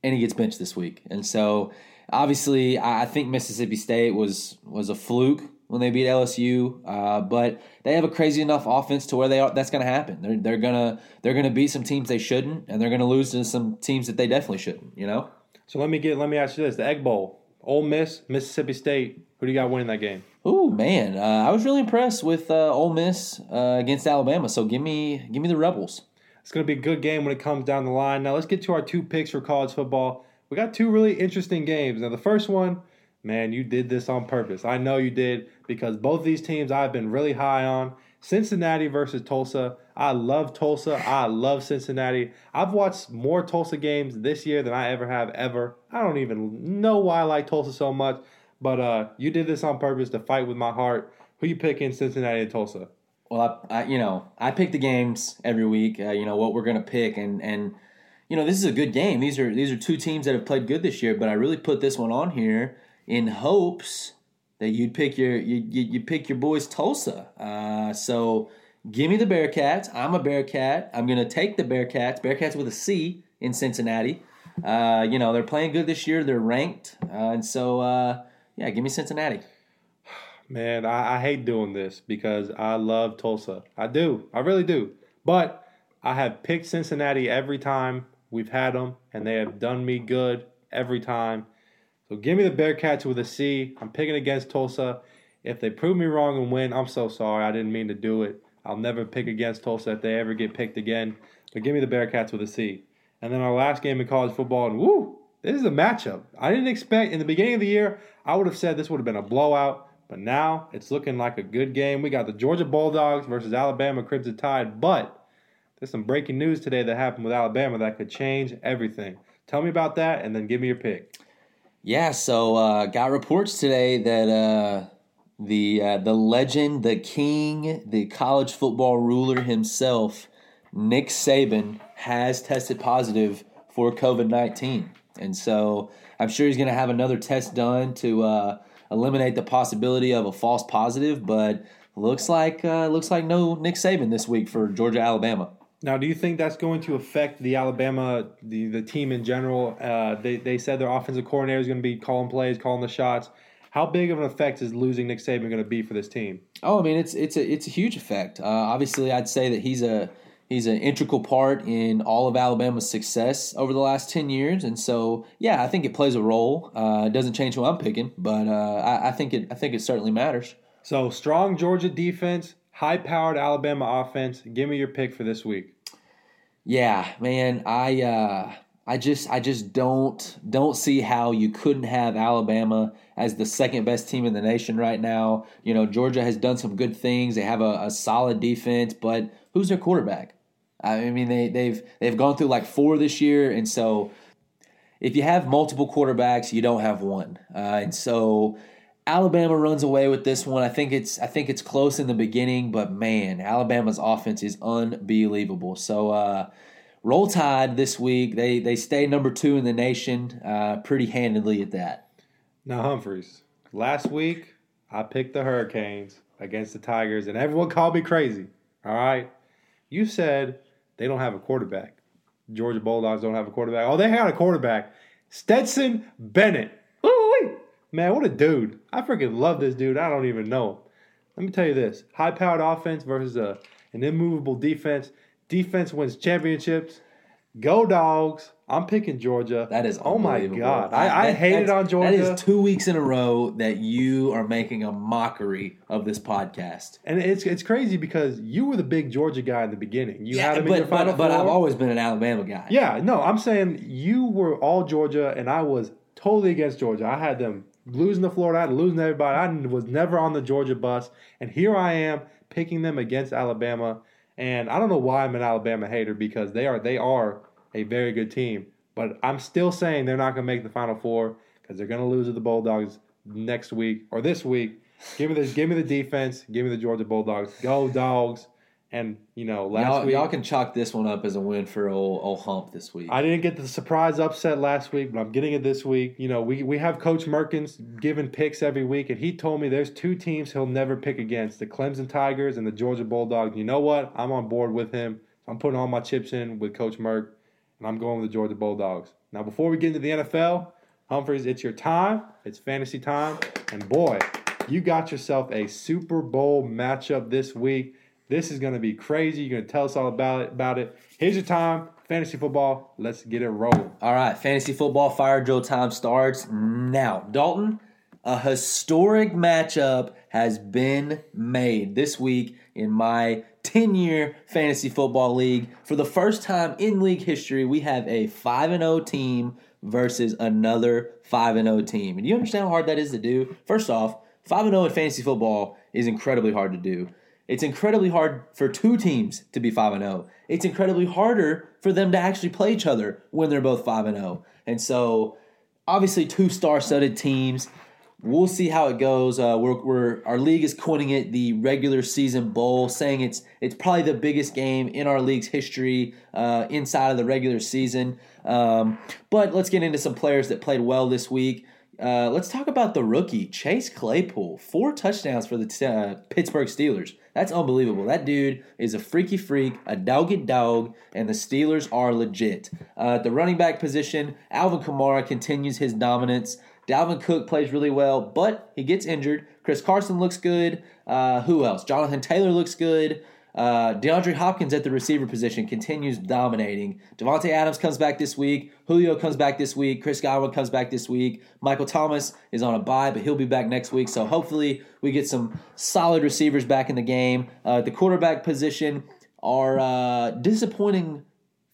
S2: and he gets benched this week. And so, obviously, I think Mississippi State was was a fluke when they beat LSU. Uh, but they have a crazy enough offense to where they are. That's going to happen. They're they're gonna they're gonna beat some teams they shouldn't, and they're going to lose to some teams that they definitely shouldn't. You know.
S1: So let me get let me ask you this: the Egg Bowl, Ole Miss, Mississippi State. Who do you got winning that game?
S2: Oh man, uh, I was really impressed with uh, Ole Miss uh, against Alabama. So give me give me the Rebels.
S1: It's going to be a good game when it comes down the line. Now let's get to our two picks for college football. We got two really interesting games. Now the first one man, you did this on purpose. I know you did because both these teams I've been really high on. Cincinnati versus Tulsa. I love Tulsa. I love Cincinnati. I've watched more Tulsa games this year than I ever have ever. I don't even know why I like Tulsa so much, but uh, you did this on purpose to fight with my heart. Who you picking, Cincinnati and Tulsa?
S2: Well, I, I, you know, I pick the games every week. Uh, you know what we're gonna pick, and and you know this is a good game. These are these are two teams that have played good this year, but I really put this one on here in hopes that you'd pick your you you, you pick your boys Tulsa. Uh, so give me the Bearcats. I'm a Bearcat. I'm gonna take the Bearcats. Bearcats with a C in Cincinnati. Uh, you know they're playing good this year. They're ranked, uh, and so uh, yeah, give me Cincinnati.
S1: Man, I, I hate doing this because I love Tulsa. I do. I really do. But I have picked Cincinnati every time we've had them, and they have done me good every time. So give me the Bearcats with a C. I'm picking against Tulsa. If they prove me wrong and win, I'm so sorry. I didn't mean to do it. I'll never pick against Tulsa if they ever get picked again. But give me the Bearcats with a C. And then our last game in college football, and woo, this is a matchup. I didn't expect in the beginning of the year, I would have said this would have been a blowout. But now it's looking like a good game. We got the Georgia Bulldogs versus Alabama Crimson Tide. But there's some breaking news today that happened with Alabama that could change everything. Tell me about that and then give me your pick.
S2: Yeah, so uh, got reports today that uh, the uh, the legend, the king, the college football ruler himself, Nick Saban, has tested positive for COVID nineteen, and so I'm sure he's going to have another test done to uh, eliminate the possibility of a false positive. But looks like uh, looks like no Nick Saban this week for Georgia Alabama.
S1: Now, do you think that's going to affect the Alabama, the, the team in general? Uh, they, they said their offensive coordinator is going to be calling plays, calling the shots. How big of an effect is losing Nick Saban going to be for this team?
S2: Oh, I mean, it's it's a it's a huge effect. Uh, obviously, I'd say that he's a he's an integral part in all of Alabama's success over the last ten years, and so yeah, I think it plays a role. Uh, it doesn't change who I'm picking, but uh, I, I think it I think it certainly matters.
S1: So strong Georgia defense, high powered Alabama offense. Give me your pick for this week.
S2: Yeah, man, I uh, I just I just don't don't see how you couldn't have Alabama as the second best team in the nation right now. You know, Georgia has done some good things. They have a, a solid defense, but who's their quarterback? I mean, they they've they've gone through like four this year, and so if you have multiple quarterbacks, you don't have one, uh, and so Alabama runs away with this one. I think it's I think it's close in the beginning, but man, Alabama's offense is unbelievable. So uh, roll tide this week. They they stay number two in the nation, uh, pretty handedly at that.
S1: Now Humphreys, last week I picked the Hurricanes against the Tigers, and everyone called me crazy. All right, you said they don't have a quarterback. Georgia Bulldogs don't have a quarterback. Oh, they got a quarterback. Stetson Bennett. Man, what a dude. I freaking love this dude. I don't even know him. Let me tell you this high powered offense versus a, an immovable defense. Defense wins championships. Go dogs. I'm picking Georgia.
S2: That is
S1: oh my god. I, I
S2: That-
S1: hated on Georgia.
S2: That is two weeks in a row that you are making a mockery of this podcast.
S1: and it's it's crazy because you were the big Georgia guy in the beginning. You had
S2: yeah,
S1: him in your
S2: but,
S1: final
S2: but, but I've always been an Alabama guy.
S1: Yeah, no, I'm saying you were all Georgia, and I was totally against Georgia. I had them losing to Florida, losing to everybody. I was never on the Georgia bus, and here I am picking them against Alabama. And I don't know why I'm an Alabama hater because they are they are a very good team, but I'm still saying they're not going to make the Final Four because they're going to lose to the Bulldogs next week or this week. Give me the give me the defense. Give me the Georgia Bulldogs. Go dogs! And you know, last
S2: Y'all,
S1: week
S2: y'all can chalk this one up as a win for old, old Hump this week.
S1: I didn't get the surprise upset last week, but I'm getting it this week. You know, we, we have Coach Merkins giving picks every week, and he told me there's two teams he'll never pick against the Clemson Tigers and the Georgia Bulldogs. You know what? I'm on board with him. I'm putting all my chips in with Coach Merk, and I'm going with the Georgia Bulldogs. Now, before we get into the NFL, Humphreys, it's your time. It's fantasy time. And boy, you got yourself a Super Bowl matchup this week. This is going to be crazy. You're going to tell us all about it. About it. Here's your time. Fantasy football. Let's get it rolling.
S2: All right, fantasy football fire drill time starts now. Dalton, a historic matchup has been made this week in my 10 year fantasy football league. For the first time in league history, we have a 5 0 team versus another 5 0 team. And you understand how hard that is to do? First off, 5 0 in fantasy football is incredibly hard to do. It's incredibly hard for two teams to be 5 and 0. It's incredibly harder for them to actually play each other when they're both 5 and 0. And so, obviously, two star studded teams. We'll see how it goes. Uh, we're, we're our league is coining it the regular season bowl, saying it's it's probably the biggest game in our league's history uh, inside of the regular season. Um, but let's get into some players that played well this week. Uh, let's talk about the rookie Chase Claypool. Four touchdowns for the uh, Pittsburgh Steelers. That's unbelievable. That dude is a freaky freak, a dog dog, and the Steelers are legit. Uh, at the running back position, Alvin Kamara continues his dominance. Dalvin Cook plays really well, but he gets injured. Chris Carson looks good. Uh, who else? Jonathan Taylor looks good. Uh, DeAndre Hopkins at the receiver position continues dominating. Davante Adams comes back this week. Julio comes back this week. Chris Godwin comes back this week. Michael Thomas is on a bye, but he'll be back next week. So hopefully we get some solid receivers back in the game. Uh, the quarterback position, our uh, disappointing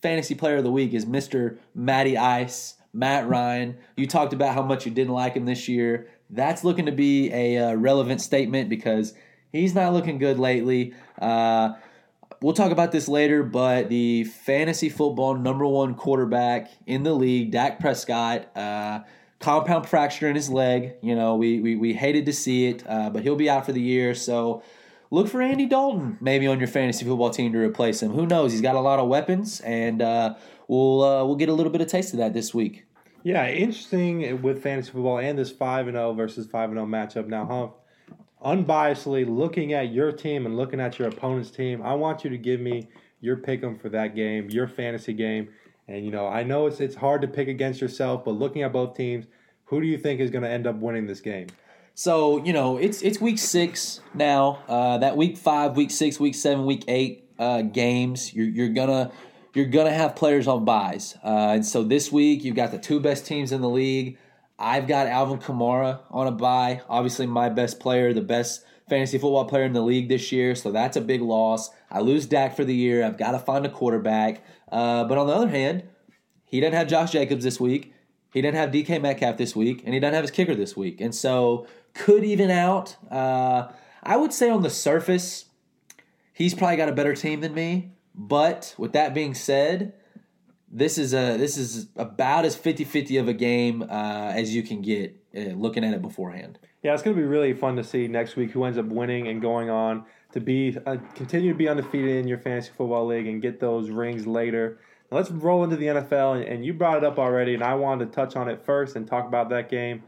S2: fantasy player of the week is Mr. Matty Ice, Matt Ryan. You talked about how much you didn't like him this year. That's looking to be a uh, relevant statement because He's not looking good lately. Uh, we'll talk about this later, but the fantasy football number one quarterback in the league, Dak Prescott, uh, compound fracture in his leg. You know, we, we, we hated to see it, uh, but he'll be out for the year. So look for Andy Dalton maybe on your fantasy football team to replace him. Who knows? He's got a lot of weapons, and uh, we'll uh, we'll get a little bit of taste of that this week.
S1: Yeah, interesting with fantasy football and this five and zero oh versus five and zero oh matchup now, huh? Unbiasedly looking at your team and looking at your opponent's team, I want you to give me your pick 'em for that game, your fantasy game. And you know, I know it's it's hard to pick against yourself, but looking at both teams, who do you think is going to end up winning this game?
S2: So you know, it's it's week six now. Uh, that week five, week six, week seven, week eight uh, games, you're you're gonna you're gonna have players on byes. Uh, and so this week, you've got the two best teams in the league. I've got Alvin Kamara on a bye. Obviously, my best player, the best fantasy football player in the league this year, so that's a big loss. I lose Dak for the year. I've got to find a quarterback. Uh, but on the other hand, he doesn't have Josh Jacobs this week. He didn't have DK Metcalf this week, and he doesn't have his kicker this week. And so could even out. Uh, I would say on the surface, he's probably got a better team than me. But with that being said, this is a this is about as 50-50 of a game uh, as you can get uh, looking at it beforehand.
S1: Yeah, it's going to be really fun to see next week who ends up winning and going on to be uh, continue to be undefeated in your fantasy football league and get those rings later. Now let's roll into the NFL, and, and you brought it up already, and I wanted to touch on it first and talk about that game.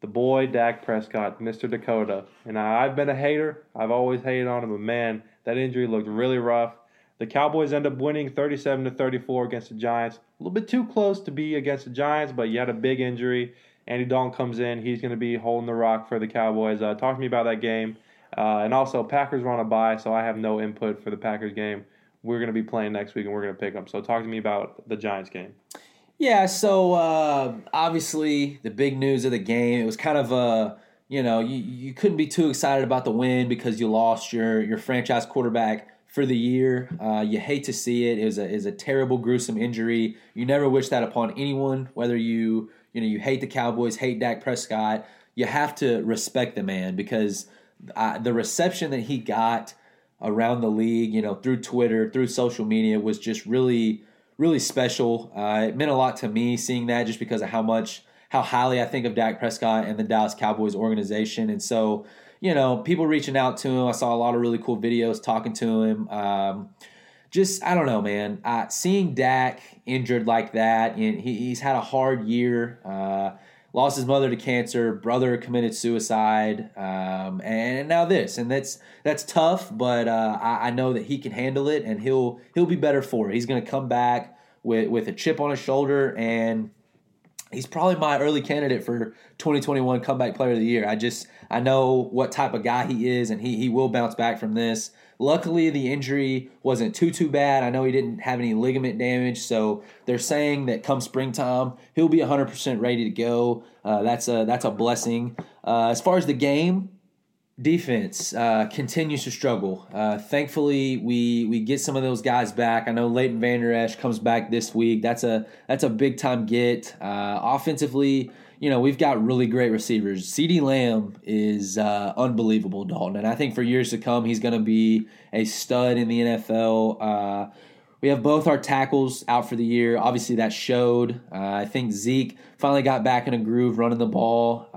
S1: The boy Dak Prescott, Mr. Dakota, and I, I've been a hater. I've always hated on him, but man, that injury looked really rough. The Cowboys end up winning 37 to 34 against the Giants. A little bit too close to be against the Giants, but you had a big injury. Andy Dalton comes in. He's going to be holding the rock for the Cowboys. Uh, talk to me about that game. Uh, and also, Packers were on a bye, so I have no input for the Packers game. We're going to be playing next week, and we're going to pick them. So talk to me about the Giants game.
S2: Yeah, so uh, obviously the big news of the game. It was kind of a you know you, you couldn't be too excited about the win because you lost your your franchise quarterback for the year. Uh, you hate to see it. It was a is a terrible, gruesome injury. You never wish that upon anyone. Whether you you know you hate the Cowboys, hate Dak Prescott, you have to respect the man because uh, the reception that he got around the league, you know, through Twitter, through social media, was just really really special. Uh, it meant a lot to me seeing that just because of how much how highly I think of Dak Prescott and the Dallas Cowboys organization, and so you know, people reaching out to him. I saw a lot of really cool videos talking to him. Um, just I don't know, man. Uh, seeing Dak injured like that, and he, he's had a hard year. Uh, lost his mother to cancer. Brother committed suicide, um, and now this, and that's that's tough. But uh, I, I, know that he can handle it, and he'll he'll be better for it. He's going to come back with with a chip on his shoulder, and he's probably my early candidate for 2021 comeback player of the year. I just I know what type of guy he is and he he will bounce back from this. Luckily the injury wasn't too too bad. I know he didn't have any ligament damage, so they're saying that come springtime he'll be 100% ready to go. Uh, that's a that's a blessing. Uh, as far as the game, defense uh, continues to struggle. Uh, thankfully, we we get some of those guys back. I know Leighton Vander Esch comes back this week. That's a that's a big time get. Uh, offensively, you know we've got really great receivers. CeeDee Lamb is uh, unbelievable, Dalton, and I think for years to come he's going to be a stud in the NFL. Uh, we have both our tackles out for the year. Obviously, that showed. Uh, I think Zeke finally got back in a groove running the ball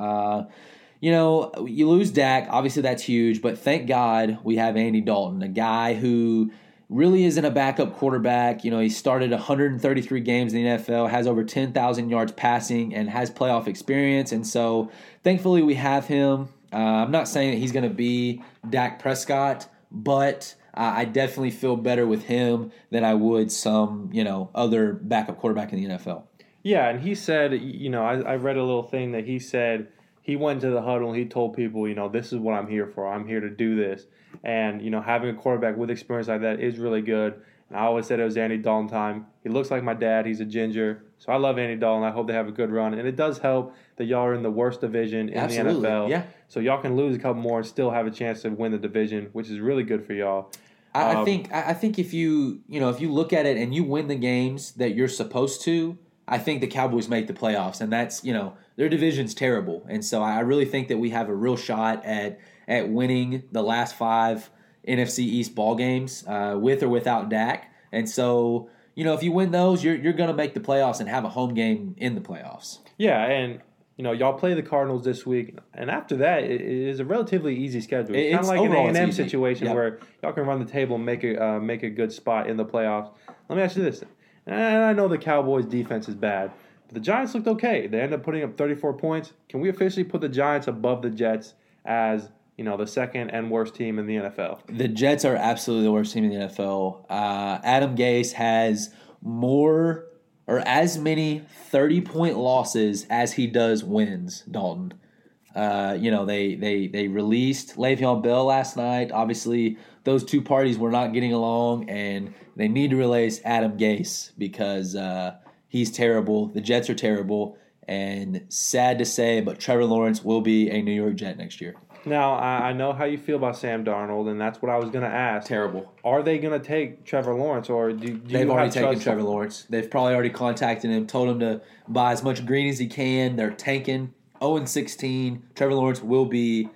S2: you know, you lose Dak, obviously that's huge, but thank God we have Andy Dalton, a guy who really isn't a backup quarterback. You know, he started 133 games in the NFL, has over 10,000 yards passing, and has playoff experience. And so, thankfully, we have him. Uh, I'm not saying that he's going to be Dak Prescott, but uh, I definitely feel better with him than I would some, you know, other backup quarterback in the NFL.
S1: Yeah, and he said, you know, I, I read a little thing that he said he went to the huddle and he told people, you know, this is what I'm here for. I'm here to do this. And, you know, having a quarterback with experience like that is really good. And I always said it was Andy Dalton time. He looks like my dad. He's a ginger. So I love Andy Dalton. I hope they have a good run. And it does help that y'all are in the worst division in
S2: Absolutely.
S1: the NFL.
S2: Yeah.
S1: So y'all can lose a couple more and still have a chance to win the division, which is really good for y'all.
S2: I, I
S1: Um,
S2: think I I think if you you know if you look at it and you win the games that you're supposed to, I think the Cowboys make the playoffs, and that's you know their division's terrible, and so I really think that we have a real shot at at winning the last five NFC East ball games uh, with or without Dak, and so you know if you win those, you're you're gonna make the playoffs and have a home game in the playoffs.
S1: Yeah, and you know y'all play the Cardinals this week, and after that, it, is a relatively easy schedule. It's,
S2: It-
S1: kind of like an A and M situation
S2: Yep.
S1: where y'all can run the table and make a uh, make a good spot in the playoffs. Let me ask you this, and I know the Cowboys' defense is bad, but the Giants looked okay. They ended up putting up 34 points. Can we officially put the Giants above the Jets as you know the second and worst team in the NFL?
S2: The Jets are absolutely the worst team in the NFL. Uh, Adam Gase has more or as many 30 point losses as he does wins, Dalton. Uh, you know, they, they, they released Le'Veon Bell last night. Obviously, those two parties were not getting along, and they need to release Adam Gase because uh, he's terrible. The Jets are terrible, and sad to say, but Trevor Lawrence will be a New York Jet next year.
S1: Now I, know how you feel about Sam Darnold, and that's what I was going to ask.
S2: Terrible.
S1: Are they going to take Trevor Lawrence, or do, do
S2: They've
S1: you
S2: already taken Trevor Lawrence. They've probably already contacted him, told him to buy as much green as he can. They're tanking 0 and 16. Trevor Lawrence will be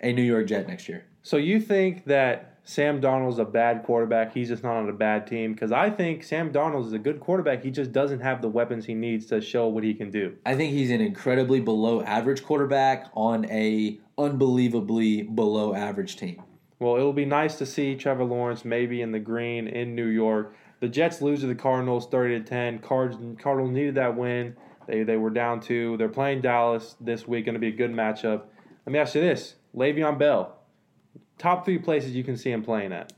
S2: a New York Jet next year.
S1: So you think that Sam Darnold's a bad quarterback? He's just not on a bad team? Because I think Sam Darnold is a good quarterback. He just doesn't have the weapons he needs to show what he can do.
S2: I think he's an incredibly below average quarterback on a unbelievably below average team.
S1: Well, it'll be nice to see Trevor Lawrence maybe in the green in New York. The Jets lose to the Cardinals thirty to ten. Cards Cardinals needed that win. They they were down two. They're playing Dallas this week. Going to be a good matchup. Let me ask you this: Le'Veon Bell, top three places you can see him playing at.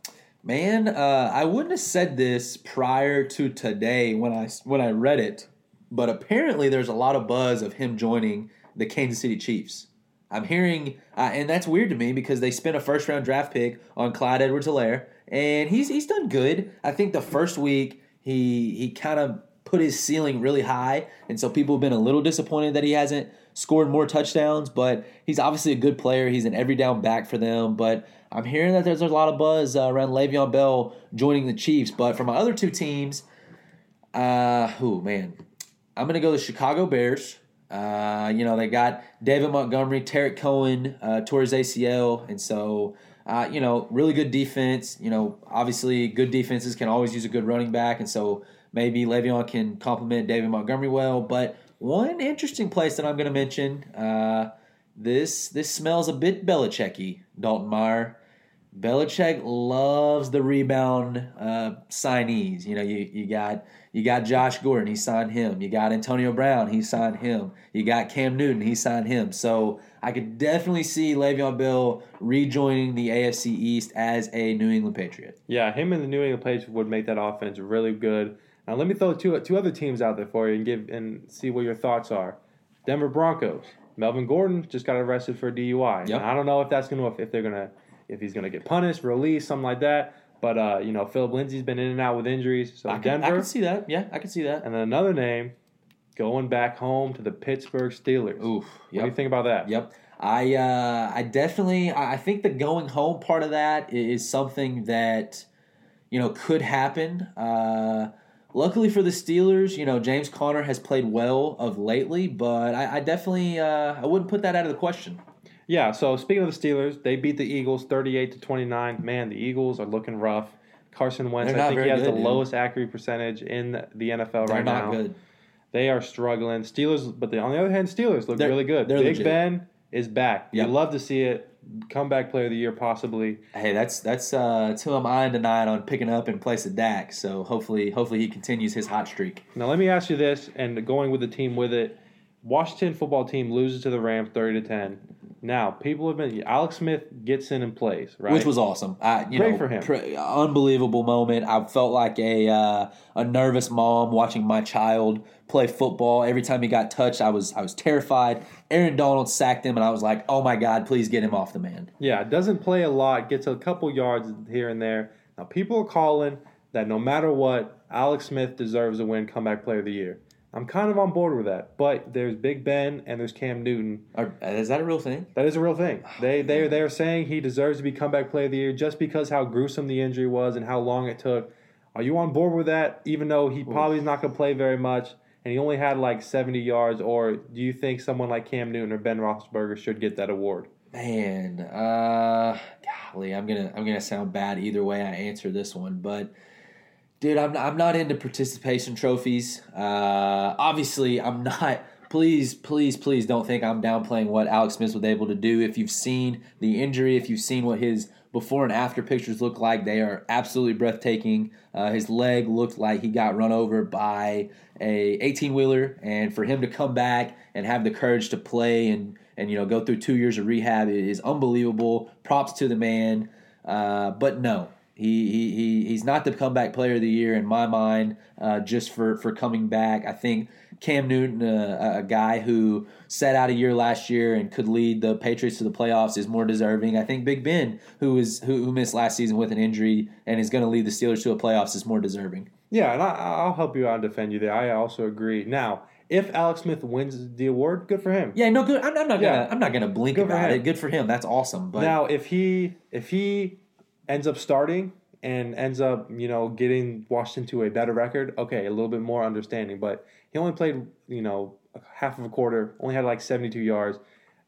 S2: Man, uh, I wouldn't have said this prior to today when I when I read it, but apparently there's a lot of buzz of him joining the Kansas City Chiefs. I'm hearing, uh, and that's weird to me because they spent a first round draft pick on Clyde Edwards-Helaire, and he's he's done good. I think the first week he he kind of put his ceiling really high, and so people have been a little disappointed that he hasn't scored more touchdowns. But he's obviously a good player. He's an every down back for them. But I'm hearing that there's a lot of buzz uh, around Le'Veon Bell joining the Chiefs. But for my other two teams, uh, who man, I'm gonna go the Chicago Bears. Uh, you know they got David Montgomery, Tarik Cohen uh, his ACL, and so uh, you know really good defense. You know obviously good defenses can always use a good running back, and so maybe Le'Veon can complement David Montgomery well. But one interesting place that I'm going to mention, uh, this this smells a bit Belichicky, Dalton Meyer. Belichick loves the rebound uh, signees. You know, you, you got you got Josh Gordon, he signed him. You got Antonio Brown, he signed him. You got Cam Newton, he signed him. So I could definitely see Le'Veon Bell rejoining the AFC East as a New England Patriot.
S1: Yeah, him and the New England Patriots would make that offense really good. Now let me throw two two other teams out there for you and give and see what your thoughts are. Denver Broncos. Melvin Gordon just got arrested for DUI.
S2: Yep.
S1: And I don't know if that's gonna if they're gonna if he's gonna get punished, released, something like that. But uh, you know, Phillip Lindsay's been in and out with injuries. So
S2: I can,
S1: Denver
S2: I can see that. Yeah, I can see that.
S1: and then another name going back home to the Pittsburgh Steelers.
S2: Oof.
S1: What do you think about that?
S2: Yep. I uh, I definitely I I think the going home part of that is something that you know could happen. Uh, luckily for the Steelers, you know James Conner has played well of lately, but I, I definitely uh, I wouldn't put that out of the question.
S1: Yeah, so speaking of the Steelers, they beat the Eagles 38 to 29. Man, the Eagles are looking rough. Carson Wentz, I think he has
S2: good,
S1: the
S2: dude.
S1: lowest accuracy percentage in the NFL
S2: They're
S1: right
S2: not
S1: now.
S2: good.
S1: They are struggling. Steelers, but the, on the other hand, Steelers look
S2: They're-
S1: really good. Big
S2: legit.
S1: Ben is back.
S2: Yep.
S1: You love to see it. Comeback player of the year possibly.
S2: Hey, that's that's uh, that's who I'm eyeing tonight on picking up in place of Dak. So hopefully, hopefully he continues his hot streak.
S1: Now let me ask you this, and going with the team with it, Washington football team loses to the Rams thirty to ten. Now people have been Alex Smith gets in and plays right,
S2: which was awesome. I, you
S1: Great
S2: know,
S1: for him.
S2: Pre- unbelievable moment. I felt like a uh, a nervous mom watching my child play football. Every time he got touched, I was I was terrified. Aaron Donald sacked him, and I was like, "Oh my God, please get him off the man."
S1: yeah doesn't play a lot, gets a couple yards here and there. Now people are calling that no matter what, Alex Smith deserves a win comeback player of the year. I'm kind of on board with that, but there's Big Ben and there's Cam Newton.
S2: Are, is that a real thing?
S1: That is a real thing. They they they are saying he deserves to be comeback player of the year just because how gruesome the injury was and how long it took. Are you on board with that? Even though he probably is not going to play very much and he only had like 70 yards, or do you think someone like Cam Newton or Ben Roethlisberger should get that award?
S2: Man, uh, golly, I'm gonna I'm gonna sound bad either way I answer this one, but dude, I'm I'm not into participation trophies. Uh, obviously, I'm not. Please, please, please don't think I'm downplaying what Alex Smith was able to do. If you've seen the injury, if you've seen what his before and after pictures look like, they are absolutely breathtaking. Uh, his leg looked like he got run over by a 18 wheeler, and for him to come back and have the courage to play and and you know go through two years of rehab is unbelievable. Props to the man. Uh, but no, he, he, he he's not the comeback player of the year in my mind. Uh, just for for coming back, I think Cam Newton, uh, a guy who set out a year last year and could lead the Patriots to the playoffs, is more deserving. I think Big Ben, who is who, who missed last season with an injury and is going to lead the Steelers to a playoffs, is more deserving.
S1: Yeah, and I, I'll help you out and defend you there. I also agree. Now, if Alex Smith wins the award, good for him.
S2: Yeah, no, good. I'm, I'm not gonna
S1: Yeah.
S2: I'm not gonna blink
S1: Good
S2: about it. Good for him. That's awesome. But
S1: now, if he if he ends up starting and ends up you know getting Washington to a better record, okay, a little bit more understanding. But he only played you know half of a quarter, only had like seventy two yards.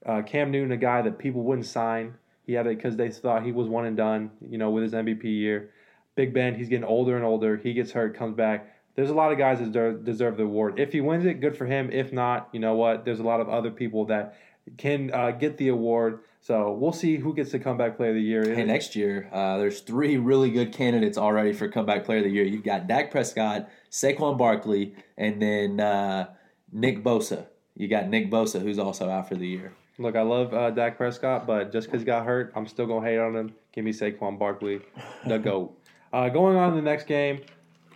S1: Uh, Cam Newton, a guy that people wouldn't sign, he had it because they thought he was one and done. You know, with his MVP year. Big Ben, he's getting older and older. He gets hurt, comes back. There's a lot of guys that deserve the award. If he wins it, good for him. If not, you know what? There's a lot of other people that can uh, get the award. So we'll see who gets the comeback player of the year.
S2: Hey, next year, uh, there's three really good candidates already for comeback player of the year. You've got Dak Prescott, Saquon Barkley, and then uh, Nick Bosa. You got Nick Bosa, who's also out for the year.
S1: Look, I love uh, Dak Prescott, but just because he got hurt, I'm still gonna hate on him. Give me Saquon Barkley, the goat. Uh, going on to the next game,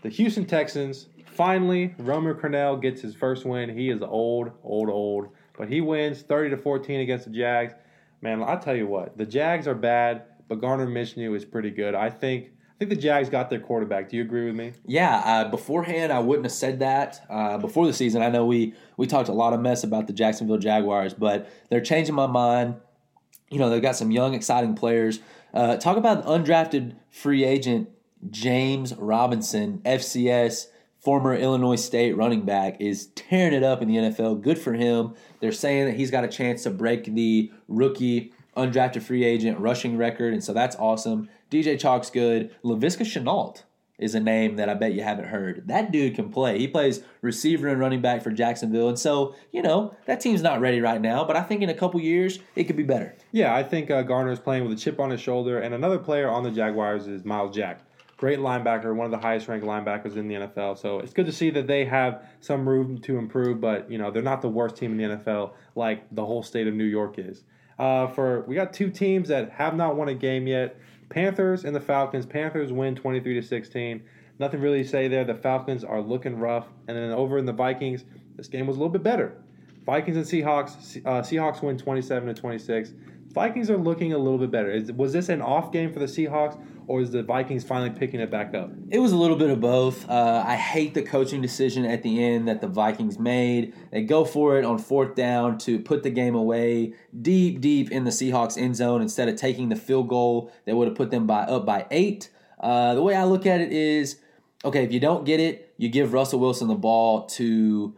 S1: the Houston Texans. Finally, Romeo Crennel gets his first win. He is old, old, old, but he wins 30 to 14 against the Jags. Man, I tell you what, the Jags are bad, but Gardner Minshew is pretty good. I think. I think the Jags got their quarterback. Do you agree with me?
S2: Yeah, uh, beforehand I wouldn't have said that. Uh, before the season, I know we we talked a lot of mess about the Jacksonville Jaguars, but they're changing my mind. You know, they've got some young, exciting players. Uh, talk about undrafted free agent James Robinson, FCS, former Illinois State running back, is tearing it up in the NFL. Good for him. They're saying that he's got a chance to break the rookie undrafted free agent rushing record, and so that's awesome. DJ Chalk's good. Laviska Shenault is a name that I bet you haven't heard. That dude can play. He plays receiver and running back for Jacksonville, and so you know that team's not ready right now. But I think in a couple years it could be better.
S1: Yeah, I think uh, Gardner is playing with a chip on his shoulder, and another player on the Jaguars is Myles Jack. Great linebacker, one of the highest ranked linebackers in the NFL. So it's good to see that they have some room to improve, but you know they're not the worst team in the NFL like the whole state of New York is. Uh, for we got two teams that have not won a game yet: Panthers and the Falcons. Panthers win twenty three to sixteen. Nothing really to say there. The Falcons are looking rough, and then over in the Vikings, this game was a little bit better. Vikings and Seahawks. Uh, Seahawks win 27 to 26. Vikings are looking a little bit better. Is, was this an off game for the Seahawks, or is the Vikings finally picking it back up?
S2: It was a little bit of both. Uh, I hate the coaching decision at the end that the Vikings made. They go for it on fourth down to put the game away deep, deep in the Seahawks end zone instead of taking the field goal that would have put them by up by eight. Uh, the way I look at it is, okay, if you don't get it, you give Russell Wilson the ball to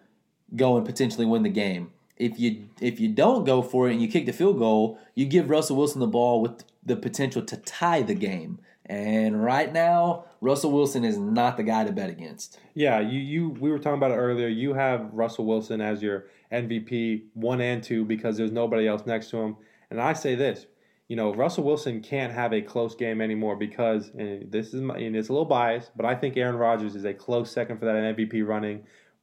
S2: go and potentially win the game. If you if you don't go for it and you kick the field goal, you give Russell Wilson the ball with the potential to tie the game. And right now, Russell Wilson is not the guy to bet against.
S1: Yeah, you you we were talking about it earlier. You have Russell Wilson as your MVP one and two because there's nobody else next to him. And I say this: you know, Russell Wilson can't have a close game anymore because and this is my, and it's a little biased, but I think Aaron Rodgers is a close second for that MVP running.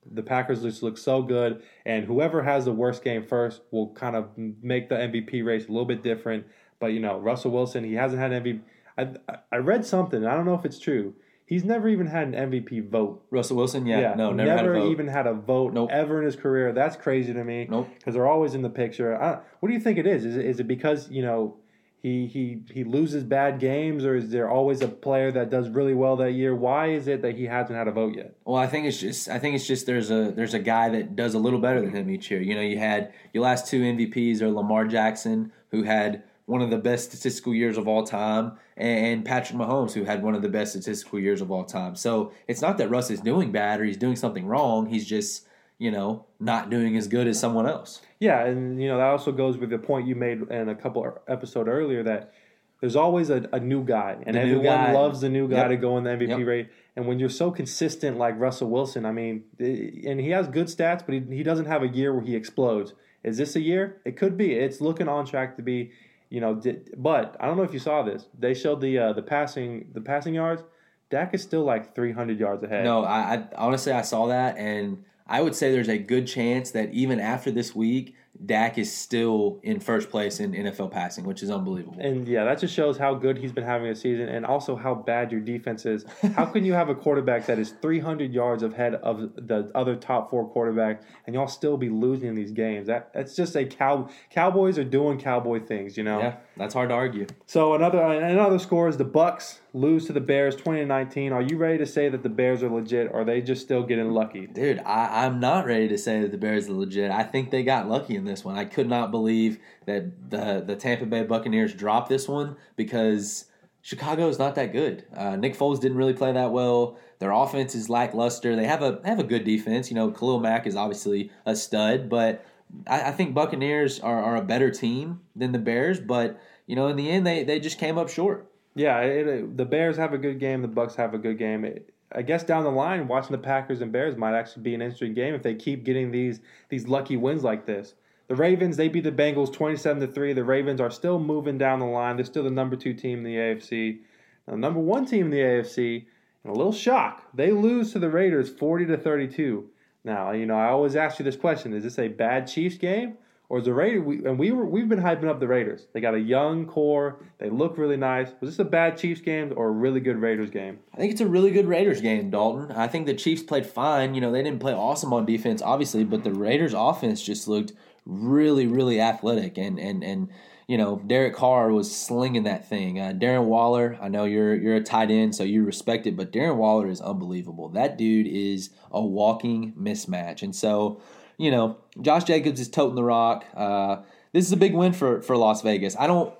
S1: The Packers just look so good, and whoever has the worst game first will kind of make the MVP race a little bit different. But you know, Russell Wilson, he hasn't had MVP. I, I read something. I don't know if it's true. He's never even had an MVP vote.
S2: Russell Wilson, yeah, no, never, had a vote.
S1: even had a vote
S2: Nope.
S1: ever in his career. That's crazy to me.
S2: Nope.
S1: Because they're always in the picture. What do you think it is? Is it, is it because you know he he he loses bad games, or is there always a player that does really well that year? Why is it that he hasn't had a vote yet?
S2: Well, I think it's just I think it's just there's a there's a guy that does a little better than him each year. You know, you had your last two MVPs are Lamar Jackson, who had one of the best statistical years of all time, and Patrick Mahomes, who had one of the best statistical years of all time. So it's not that Russ is doing bad or he's doing something wrong. He's just you know not doing as good as someone else.
S1: Yeah, and you know that also goes with the point you made in a couple episode earlier that there's always a, a new guy, and
S2: The
S1: everyone
S2: guy.
S1: loves the new guy
S2: Yep.
S1: to go in the MVP
S2: Yep.
S1: rate. And when you're so consistent like Russell Wilson, I mean, and he has good stats, but he, he doesn't have a year where he explodes. Is this a year? It could be. It's looking on track to be, you know. di- But I don't know if you saw this. They showed the uh, the passing the passing yards. Dak is still like 300 yards ahead.
S2: No, I, I honestly I saw that, and I would say there's a good chance that even after this week, Dak is still in first place in NFL passing, which is unbelievable.
S1: And yeah, that just shows how good he's been having a season and also how bad your defense is. How can you have a quarterback that is 300 yards ahead of the other top four quarterbacks and y'all still be losing these games? That That's just a cow. Cowboys are doing cowboy things, you know?
S2: yeah, that's hard to argue.
S1: So another another score is the Bucks lose to the Bears 20 to 19. Are you ready to say that the Bears are legit or are they just still getting lucky?
S2: Dude, I, I'm not ready to say that the Bears are legit. I think they got lucky in this one. I could not believe that the the Tampa Bay Buccaneers dropped this one because Chicago is not that good. Uh, Nick Foles didn't really play that well. Their offense is lackluster. They have a have a good defense. You know, Khalil Mack is obviously a stud, but I, I think Buccaneers are, are a better team than the Bears. But you know, in the end, they they just came up short.
S1: Yeah, it, it- the Bears have a good game. The Bucks have a good game. It, I guess down the line, watching the Packers and Bears might actually be an interesting game if they keep getting these these lucky wins like this. The Ravens they beat the Bengals twenty seven to three. The Ravens are still moving down the line. They're still the number two team in the AFC. The number one team in the AFC, and a little shock, they lose to the Raiders forty to thirty two. Now you know I always ask you this question: Is this a bad Chiefs game? Or is the Raiders? We, and we were we've been hyping up the Raiders. They got a young core. They look really nice. Was this a bad Chiefs game or a really good Raiders game?
S2: I think it's a really good Raiders game, Dalton. I think the Chiefs played fine. You know, they didn't play awesome on defense, obviously, but the Raiders' offense just looked really, really athletic. And and and you know, Derek Carr was slinging that thing. Uh, Darren Waller, I know you're you're a tight end, so you respect it, but Darren Waller is unbelievable. That dude is a walking mismatch. And so, you know, Josh Jacobs is toting the rock. Uh, this is a big win for for Las Vegas. I don't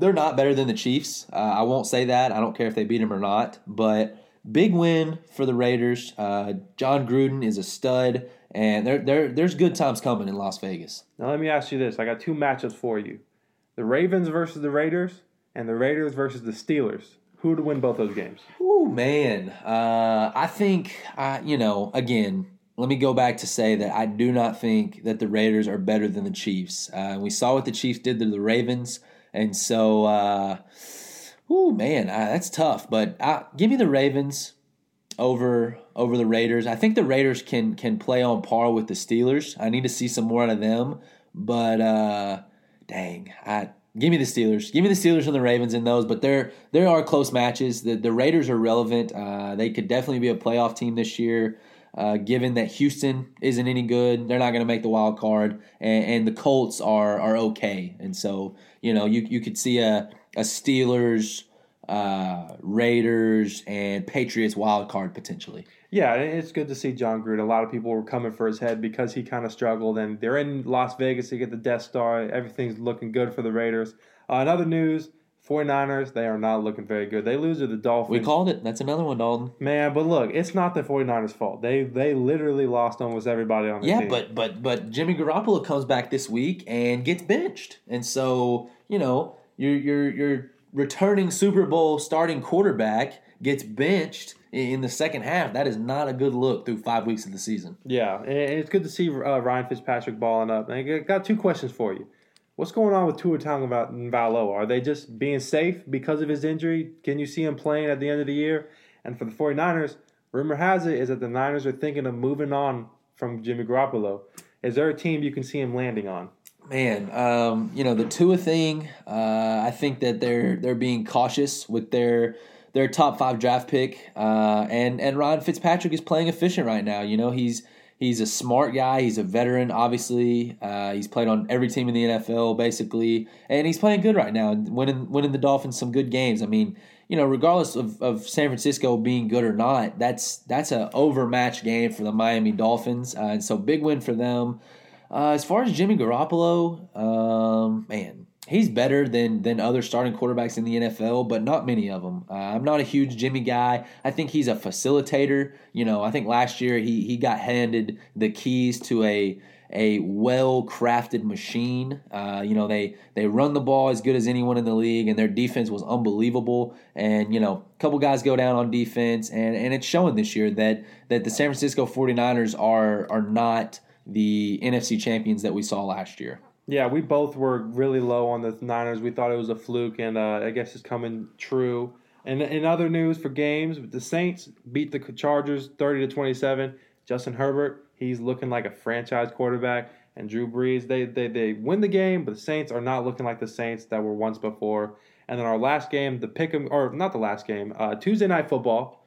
S2: they're not better than the Chiefs. Uh, I won't say that. I don't care if they beat them or not. But big win for the Raiders. Uh, Jon Gruden is a stud, and there, there, there's good times coming in Las Vegas.
S1: Now let me ask you this: I got two matchups for you: the Ravens versus the Raiders, and the Raiders versus the Steelers. Who to win both those games?
S2: Ooh, man. Uh, I think, uh, you know, again, let me go back to say that I do not think that the Raiders are better than the Chiefs. Uh, we saw what the Chiefs did to the Ravens, and so, uh, ooh, man, uh, that's tough. But uh, give me the Ravens over over the Raiders. I think the Raiders can can play on par with the Steelers. I need to see some more out of them, but uh, dang, I give me the Steelers. Give me the Steelers and the Ravens in those. But there there are close matches. The the Raiders are relevant. Uh, they could definitely be a playoff team this year. Uh, given that Houston isn't any good, they're not going to make the wild card, and, and the Colts are are okay. And so you know you you could see a a Steelers, uh, Raiders, and Patriots wild card potentially.
S1: Yeah, it's good to see Jon Gruden. A lot of people were coming for his head because he kind of struggled, and they're in Las Vegas to get the Death Star. Everything's looking good for the Raiders. Uh, another news: 49ers, they are not looking very good. They lose to the Dolphins.
S2: We called it. That's another one, Dalton.
S1: Man, but look, it's not the 49ers' fault. They they literally lost almost everybody on the
S2: Yeah,
S1: team.
S2: Yeah, but but but Jimmy Garoppolo comes back this week and gets benched, and so you know you're you're your your returning Super Bowl starting quarterback gets benched in the second half. That is not a good look through five weeks of the season.
S1: Yeah, and it's good to see uh, Ryan Fitzpatrick balling up. And I got two questions for you. What's going on with Tua Tagovailoa? Are they just being safe because of his injury? Can you see him playing at the end of the year? And for the 49ers, rumor has it is that the Niners are thinking of moving on from Jimmy Garoppolo. Is there a team you can see him landing on?
S2: Man, um, you know the Tua thing. Uh, I think that they're they're being cautious with their their top five draft pick, uh, and and Ryan Fitzpatrick is playing efficient right now. You know he's he's a smart guy. He's a veteran, obviously. Uh, he's played on every team in the NFL basically, and he's playing good right now, winning winning the Dolphins some good games. I mean, you know, regardless of, of San Francisco being good or not, that's that's an overmatched game for the Miami Dolphins, uh, and so big win for them. Uh, as far as Jimmy Garoppolo, um, man, he's better than than other starting quarterbacks in the NFL, but not many of them. Uh, I'm not a huge Jimmy guy. I think he's a facilitator. You know, I think last year he he got handed the keys to a a well crafted machine. Uh, you know, they they run the ball as good as anyone in the league, and their defense was unbelievable. And you know, a couple guys go down on defense, and and it's showing this year that that the San Francisco 49ers are are not the NFC champions that we saw last year.
S1: Yeah, we both were really low on the Niners. We thought it was a fluke, and uh, I guess it's coming true. And in other news for games, the Saints beat the Chargers thirty to twenty seven. Justin Herbert, he's looking like a franchise quarterback, and Drew Brees, they they they win the game, but the Saints are not looking like the Saints that were once before. And then our last game, the pick or not the last game, uh, Tuesday night football,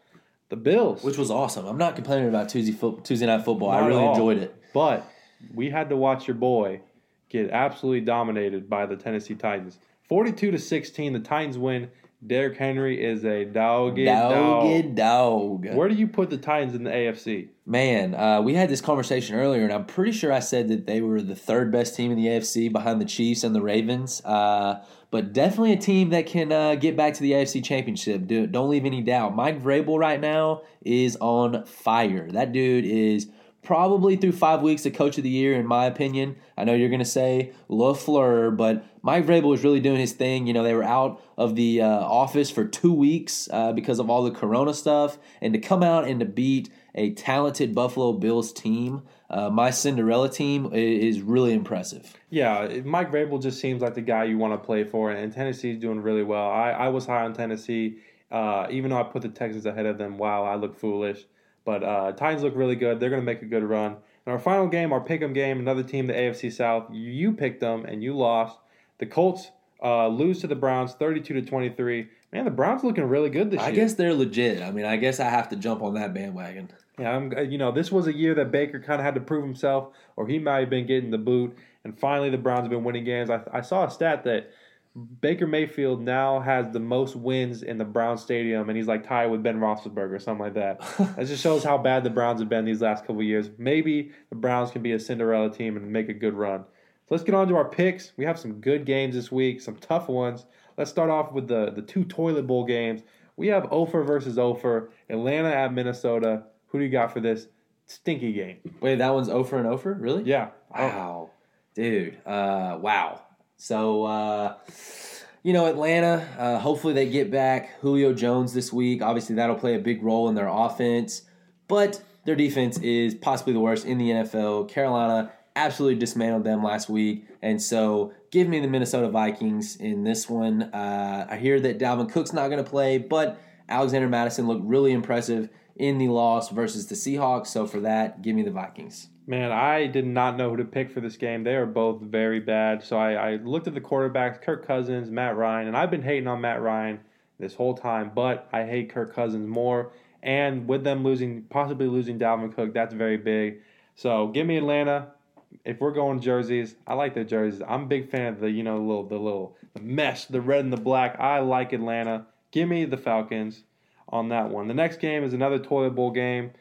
S1: the Bills,
S2: which was awesome. I'm not complaining about Tuesday fo- Tuesday night football. Not I really enjoyed it.
S1: But we had to watch your boy get absolutely dominated by the Tennessee Titans. 42 to 16, the Titans win. Derrick Henry is a dog.
S2: Dog. dog.
S1: Where do you put the Titans in the AFC?
S2: Man, uh, we had this conversation earlier, and I'm pretty sure I said that they were the third best team in the AFC behind the Chiefs and the Ravens. Uh, but definitely a team that can uh, get back to the AFC Championship. don't leave any doubt. Mike Vrabel right now is on fire. That dude is probably through five weeks the coach of the year, in my opinion. I know you're going to say LaFleur, but Mike Vrabel was really doing his thing. You know, they were out of the uh, office for two weeks uh, because of all the Corona stuff, and to come out and to beat a talented Buffalo Bills team, uh, my Cinderella team, is really impressive.
S1: Yeah, Mike Vrabel just seems like the guy you want to play for, and Tennessee's doing really well. I, I was high on Tennessee. Uh, even though I put the Texans ahead of them, wow, I look foolish. But uh, Titans look really good. They're going to make a good run. In our final game, our pick'em game, another team, the AFC South. You picked them and you lost. The Colts uh, lose to the Browns, thirty-two to twenty-three. Man, the Browns looking really good this
S2: I
S1: year.
S2: I guess they're legit. I mean, I guess I have to jump on that bandwagon.
S1: Yeah, I'm, uh, you know, this was a year that Baker kind of had to prove himself, or he might have been getting the boot. And finally, the Browns have been winning games. I, I saw a stat that Baker Mayfield now has the most wins in the Brown Stadium, and he's like tied with Ben Roethlisberger or something like that. that just shows how bad the Browns have been these last couple years. Maybe the Browns can be a Cinderella team and make a good run. So let's get on to our picks. We have some good games this week, some tough ones. Let's start off with the the two toilet bowl games. We have Ofer versus Ofer, Atlanta at Minnesota. Who do you got for this stinky game?
S2: Wait, that one's Ofer and Ofer, really?
S1: Yeah.
S2: Wow, dude. Uh, wow. So, uh, you know, Atlanta, uh, hopefully they get back Julio Jones this week. Obviously, that'll play a big role in their offense, but their defense is possibly the worst in the NFL. Carolina absolutely dismantled them last week. And so give me the Minnesota Vikings in this one. Uh, I hear that Dalvin Cook's not going to play, but Alexander Mattison looked really impressive in the loss versus the Seahawks. So for that, give me the Vikings.
S1: Man, I did not know who to pick for this game. They are both very bad. So I, I, looked at the quarterbacks, Kirk Cousins, Matt Ryan, and I've been hating on Matt Ryan this whole time, but I hate Kirk Cousins more. And with them losing, possibly losing Dalvin Cook, that's very big. So give me Atlanta. If we're going jerseys, I like the jerseys. I'm a big fan of the, you know, little, the little, the mesh, the red and the black. I like Atlanta. Give me the Falcons on that one. The next game is another toilet bowl game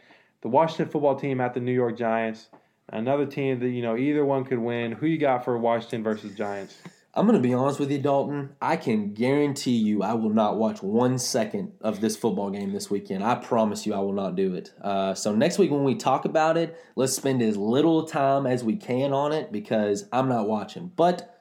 S1: the Washington football team at the New York Giants. Another team that, you know, either one could win. Who you got for Washington versus Giants?
S2: I'm going to be honest with you, Dalton. I can guarantee you I will not watch one second of this football game this weekend. I promise you I will not do it. Uh, so, next week when we talk about it, let's spend as little time as we can on it because I'm not watching. But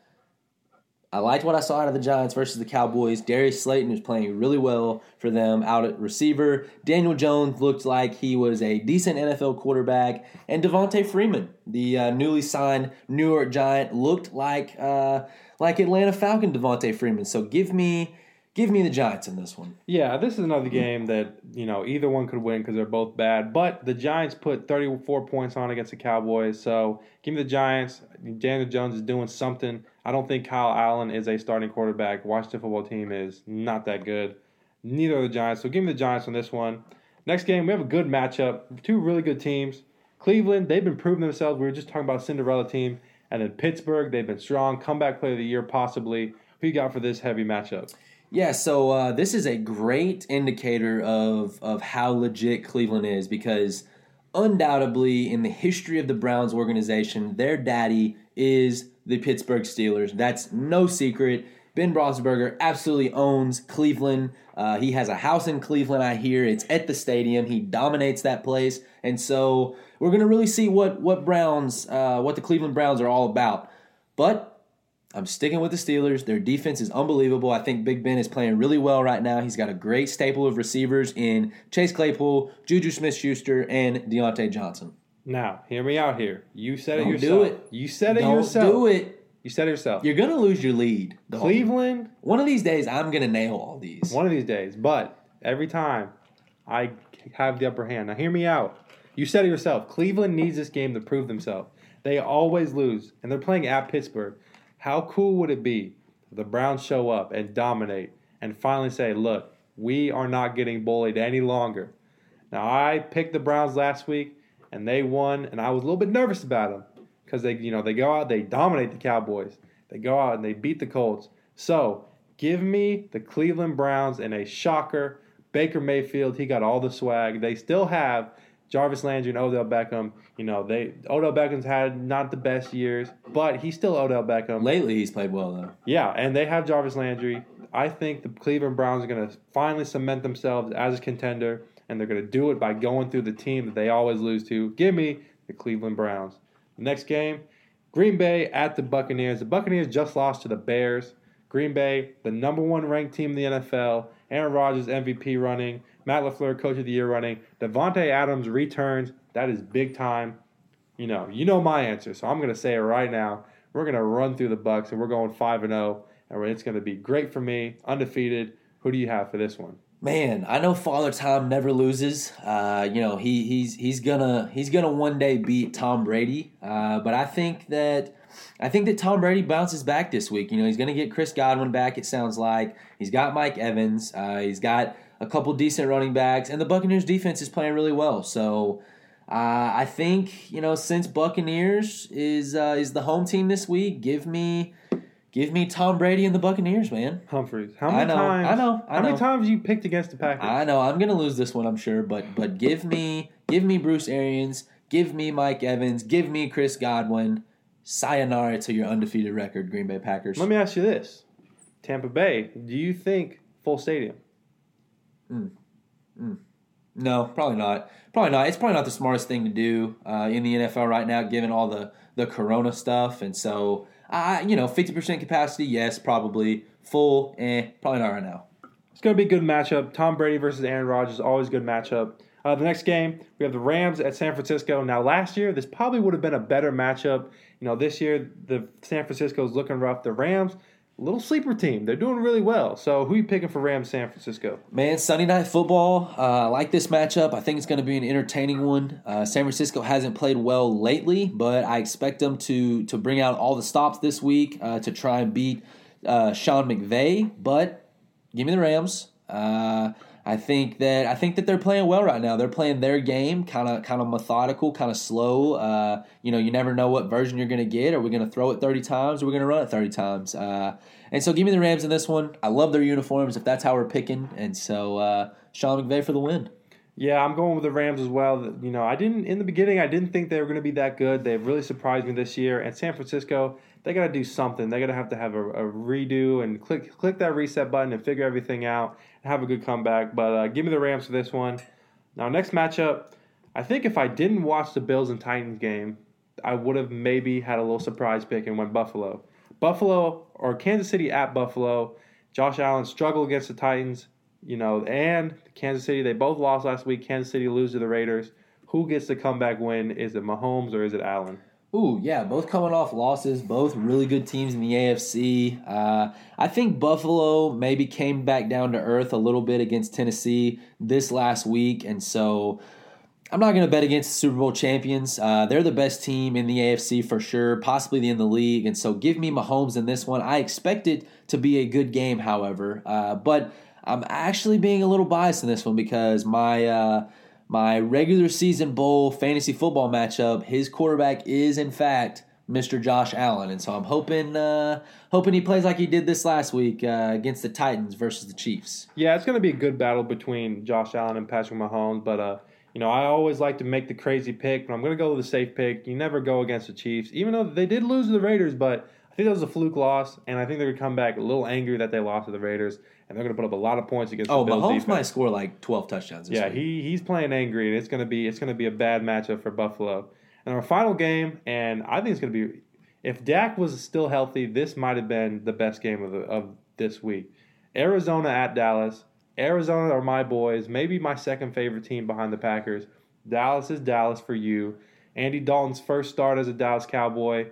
S2: I liked what I saw out of the Giants versus the Cowboys. Darius Slayton was playing really well for them out at receiver. Daniel Jones looked like he was a decent NFL quarterback. And Devonta Freeman, the uh, newly signed New York Giant, looked like uh, like Atlanta Falcon Devonta Freeman. So give me give me the Giants in this one.
S1: Yeah, this is another game that you know either one could win because they're both bad. But the Giants put 34 points on against the Cowboys, so give me the Giants. Daniel Jones is doing something. I don't think Kyle Allen is a starting quarterback. Washington football team is not that good. Neither are the Giants. So give me the Giants on this one. Next game, we have a good matchup. Two really good teams. Cleveland, they've been proving themselves. We were just talking about Cinderella team. And then Pittsburgh, they've been strong. Comeback player of the year, possibly. Who you got for this heavy matchup?
S2: Yeah, so uh, this is a great indicator of of how legit Cleveland is because undoubtedly in the history of the Browns organization, their daddy is the Pittsburgh Steelers. That's no secret. Ben Roethlisberger absolutely owns Cleveland. Uh, he has a house in Cleveland. I hear it's at the stadium. He dominates that place, and so we're going to really see what what Browns, uh, what the Cleveland Browns are all about. But I'm sticking with the Steelers. Their defense is unbelievable. I think Big Ben is playing really well right now. He's got a great staple of receivers in Chase Claypool, Juju Smith-Schuster, and Diontae Johnson.
S1: Now, hear me out here. You said
S2: Don't
S1: it yourself.
S2: do it.
S1: You said it
S2: Don't
S1: yourself.
S2: do it.
S1: You said it yourself.
S2: You're gonna lose your lead. Dalton.
S1: Cleveland,
S2: One of these days, I'm gonna nail all these.
S1: one of these days. But every time, I have the upper hand. Now, hear me out. You said it yourself. Cleveland needs this game to prove themselves. They always lose, and they're playing at Pittsburgh. How cool would it be if the Browns show up and dominate and finally say, look, we are not getting bullied any longer? Now, I picked the Browns last week, and they won, and I was a little bit nervous about them because they, you know, they go out, they dominate the Cowboys. They go out and they beat the Colts. So, give me the Cleveland Browns in a shocker. Baker Mayfield, he got all the swag. They still have Jarvis Landry and Odell Beckham. You know, they Odell Beckham's had not the best years, but he's still Odell Beckham.
S2: Lately, he's played well though.
S1: Yeah, and they have Jarvis Landry. I think the Cleveland Browns are going to finally cement themselves as a contender, and they're going to do it by going through the team that they always lose to. Give me the Cleveland Browns. Next game, Green Bay at the Buccaneers. The Buccaneers just lost to the Bears. Green Bay, the number one ranked team in the NFL. Aaron Rodgers MVP running. Matt LaFleur Coach of the Year running. Davante Adams returns. That is big time. You know, you know my answer, so I'm going to say it right now. We're going to run through the Bucks, and we're going five and zero, and it's going to be great for me, undefeated. Who do you have for this one?
S2: Man, I know Father Time never loses. Uh, you know he he's he's gonna he's gonna one day beat Tom Brady. Uh, but I think that I think that Tom Brady bounces back this week. You know he's gonna get Chris Godwin back. It sounds like he's got Mike Evans. Uh, he's got a couple decent running backs, and the Buccaneers defense is playing really well. So. Uh, I think you know since Buccaneers is uh, is the home team this week. Give me, give me Tom Brady and the Buccaneers, man.
S1: Humphreys. How
S2: I
S1: many
S2: know,
S1: times?
S2: I know, I
S1: how many times you picked against the Packers?
S2: I know I'm gonna lose this one, I'm sure, but but give me give me Bruce Arians, give me Mike Evans, give me Chris Godwin. Sayonara to your undefeated record, Green Bay Packers.
S1: Let me ask you this: Tampa Bay. Do you think full stadium?
S2: No, probably not. Probably not. It's probably not the smartest thing to do uh, in the NFL right now, given all the the Corona stuff. And so, I you know, fifty percent capacity, yes, probably full. Eh, probably not right now.
S1: It's going to be a good matchup. Tom Brady versus Aaron Rodgers, always good matchup. Uh, the next game, we have the Rams at San Francisco. Now, last year, this probably would have been a better matchup. You know, this year, the San Francisco is looking rough. The Rams, little sleeper team. They're doing really well. So, who you picking for Rams San Francisco?
S2: Man, Sunday night football. Uh, I like this matchup. I think it's going to be an entertaining one. Uh, San Francisco hasn't played well lately, but I expect them to to bring out all the stops this week uh, to try and beat uh, Sean McVay. But give me the Rams. I think that I think that they're playing well right now. They're playing their game, kind of kind of methodical, kind of slow. Uh, you know, you never know what version you're going to get. Are we going to throw it 30 times? Are we going to run it 30 times? Uh, and so, give me the Rams in this one. I love their uniforms. If that's how we're picking, and so uh, Sean McVay for the win.
S1: Yeah, I'm going with the Rams as well. You know, I didn't in the beginning. I didn't think they were going to be that good. They've really surprised me this year. And San Francisco, they got to do something. They got to have to have a, a redo and click click that reset button and figure everything out and have a good comeback. But uh, give me the Rams for this one. Now, next matchup, I think if I didn't watch the Bills and Titans game, I would have maybe had a little surprise pick and went Buffalo. Buffalo or Kansas City at Buffalo. Josh Allen struggled against the Titans, you know, and Kansas City. They both lost last week. Kansas City lose to the Raiders. Who gets the comeback win? Is it Mahomes or is it Allen?
S2: Ooh, yeah, both coming off losses, both really good teams in the AFC. Uh, I think Buffalo maybe came back down to earth a little bit against Tennessee this last week, and so I'm not going to bet against the Super Bowl champions. Uh, they're the best team in the AFC for sure, possibly in the league, and so give me Mahomes in this one. I expect it to be a good game, however, uh, but I'm actually being a little biased in this one because my uh, my regular season bowl fantasy football matchup, his quarterback is in fact Mr. Josh Allen, and so I'm hoping uh, hoping he plays like he did this last week uh, against the Titans versus the Chiefs.
S1: Yeah, it's going to be a good battle between Josh Allen and Patrick Mahomes, but uh, you know I always like to make the crazy pick, but I'm going to go with the safe pick. You never go against the Chiefs, even though they did lose to the Raiders, but think that was a fluke loss, and I think they're going to come back a little angry that they lost to the Raiders, and they're going to put up a lot of points against.
S2: Oh,
S1: the Bills
S2: Mahomes
S1: defense.
S2: might score like 12 touchdowns. This
S1: Yeah,
S2: week.
S1: he he's playing angry, and it's gonna be it's gonna be a bad matchup for Buffalo. And our final game, and I think it's gonna be if Dak was still healthy, this might have been the best game of the, of this week. Arizona at Dallas. Arizona are my boys, maybe my second favorite team behind the Packers. Dallas is Dallas for you. Andy Dalton's first start as a Dallas Cowboy.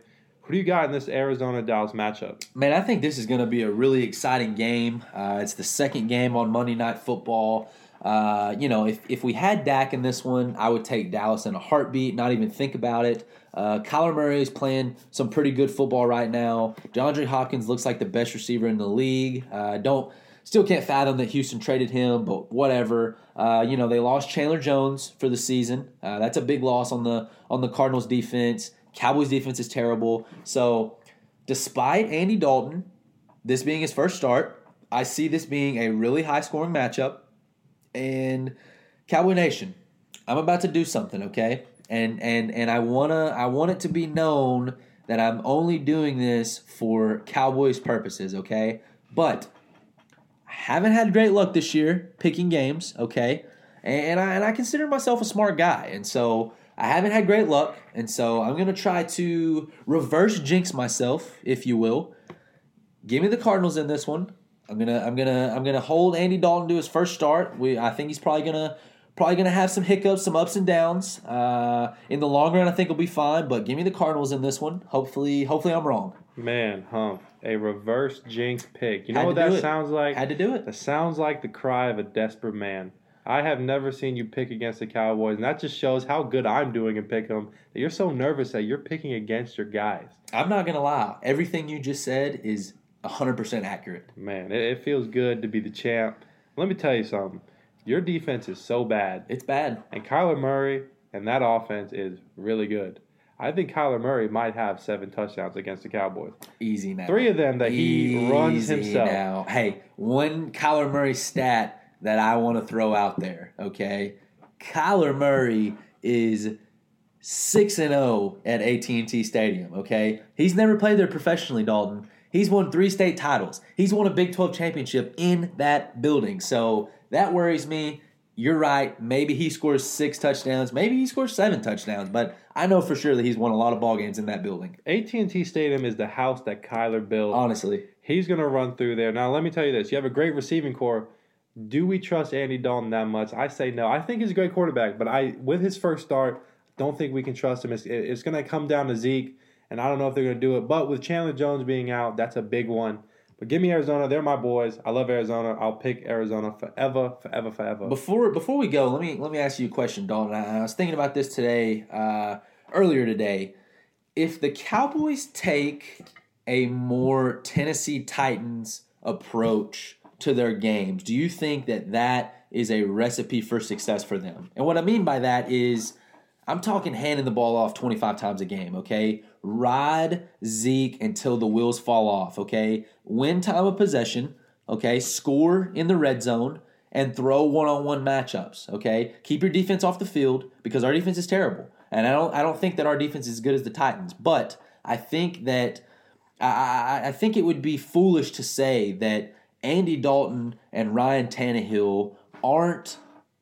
S1: Who do you got in this Arizona Dallas matchup?
S2: Man, I think this is going to be a really exciting game. Uh, it's the second game on Monday Night Football. Uh, you know, if, if we had Dak in this one, I would take Dallas in a heartbeat, not even think about it. Uh, Kyler Murray is playing some pretty good football right now. DeAndre Hopkins looks like the best receiver in the league. Uh, don't still can't fathom that Houston traded him, but whatever. Uh, you know, they lost Chandler Jones for the season. Uh, that's a big loss on the on the Cardinals defense. Cowboys defense is terrible. So, despite Andy Dalton, this being his first start, I see this being a really high scoring matchup. And Cowboy Nation, I'm about to do something, okay? And and and I wanna I want it to be known that I'm only doing this for Cowboys purposes, okay? But I haven't had great luck this year picking games, okay? And I and I consider myself a smart guy, and so I haven't had great luck, and so I'm gonna try to reverse jinx myself, if you will. Give me the Cardinals in this one. I'm gonna I'm gonna I'm gonna hold Andy Dalton to his first start. We I think he's probably gonna probably gonna have some hiccups, some ups and downs. Uh, in the long run, I think he'll be fine. But give me the Cardinals in this one. Hopefully, hopefully I'm wrong.
S1: Man, hump. A reverse jinx pick. You know
S2: Had
S1: what that sounds like?
S2: Had to do it.
S1: That sounds like the cry of a desperate man. I have never seen you pick against the Cowboys, and that just shows how good I'm doing in pick 'em. That you're so nervous that you're picking against your guys.
S2: I'm not gonna lie. Everything you just said is 100% accurate.
S1: Man, it, it feels good to be the champ. Let me tell you something. Your defense is so bad,
S2: It's bad.
S1: and Kyler Murray and that offense is really good. I think Kyler Murray might have seven touchdowns against the Cowboys.
S2: Easy now.
S1: Three of them that he runs himself.
S2: Now, hey, one Kyler Murray stat that I want to throw out there. Okay, Kyler Murray is six and zero at AT and T Stadium. Okay, he's never played there professionally, Dalton. He's won three state titles. He's won a Big Twelve championship in that building. So that worries me. You're right. Maybe he scores six touchdowns. Maybe he scores seven touchdowns. But I know for sure that he's won a lot of ball games in that building.
S1: AT&T Stadium is the house that Kyler built.
S2: Honestly,
S1: He's going to run through there. Now, let me tell you this. You have a great receiving corps. Do we trust Andy Dalton that much? I say no. I think he's a great quarterback, but I with his first start, don't think we can trust him. It's, it's going to come down to Zeke, and I don't know if they're going to do it. But with Chandler Jones being out, that's a big one. But give me Arizona. They're my boys. I love Arizona. I'll pick Arizona forever, forever, forever.
S2: Before before we go, let me let me ask you a question, Dalton. I, I was thinking about this today, uh, earlier today. If the Cowboys take a more Tennessee Titans approach to their games, do you think that that is a recipe for success for them? And what I mean by that is, I'm talking handing the ball off 25 times a game. Okay, ride Zeke until the wheels fall off. Okay, win time of possession. Okay, score in the red zone and throw one-on-one matchups. Okay, keep your defense off the field because our defense is terrible, and I don't I don't think that our defense is as good as the Titans. But I think that I, I, think it would be foolish to say that Andy Dalton and Ryan Tannehill aren't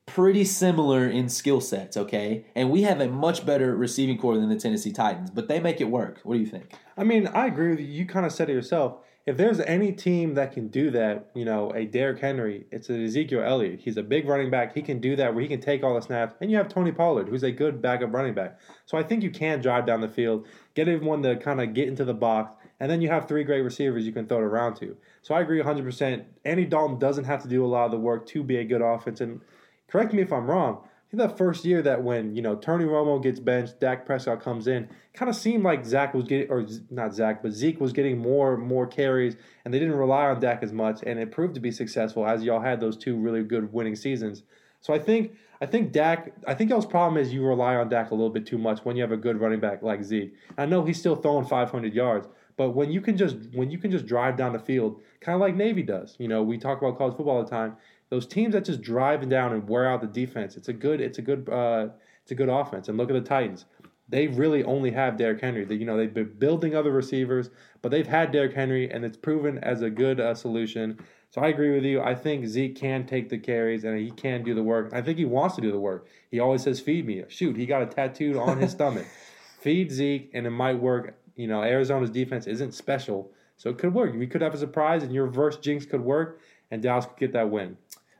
S2: pretty similar in skill sets, okay? And we have a much better receiving corps than the Tennessee Titans, but they make it work. What do you think?
S1: I mean, I agree with you. You kind of said it yourself. If there's any team that can do that, you know, a Derrick Henry, it's an Ezekiel Elliott. He's a big running back. He can do that where he can take all the snaps. And you have Tony Pollard, who's a good backup running back. So I think you can drive down the field, get everyone to kind of get into the box, and then you have three great receivers you can throw it around to. So I agree 100%. Andy Dalton doesn't have to do a lot of the work to be a good offense. And correct me if I'm wrong. I think that first year that when you know Tony Romo gets benched, Dak Prescott comes in, kind of seemed like Zach was getting, or not Zach, but Zeke was getting more more carries, and they didn't rely on Dak as much, and it proved to be successful as y'all had those two really good winning seasons. So I think I think Dak, I think y'all's problem is you rely on Dak a little bit too much when you have a good running back like Zeke. I know he's still throwing 500 yards, but when you can just when you can just drive down the field, kind of like Navy does, you know, we talk about college football all the time those teams that just drive down and wear out the defense, it's a good it's a good uh, it's a good offense. And look at the Titans. They really only have Derrick Henry. They, you know they've been building other receivers, but they've had Derrick Henry, and it's proven as a good uh, solution. So I agree with you. I think Zeke can take the carries and he can do the work. I think he wants to do the work. He always says, "Feed me." Shoot, he got a tattooed on his stomach. Feed Zeke, and it might work. You know, Arizona's defense isn't special, so it could work. We could have a surprise, and your reverse jinx could work, and Dallas could get that win.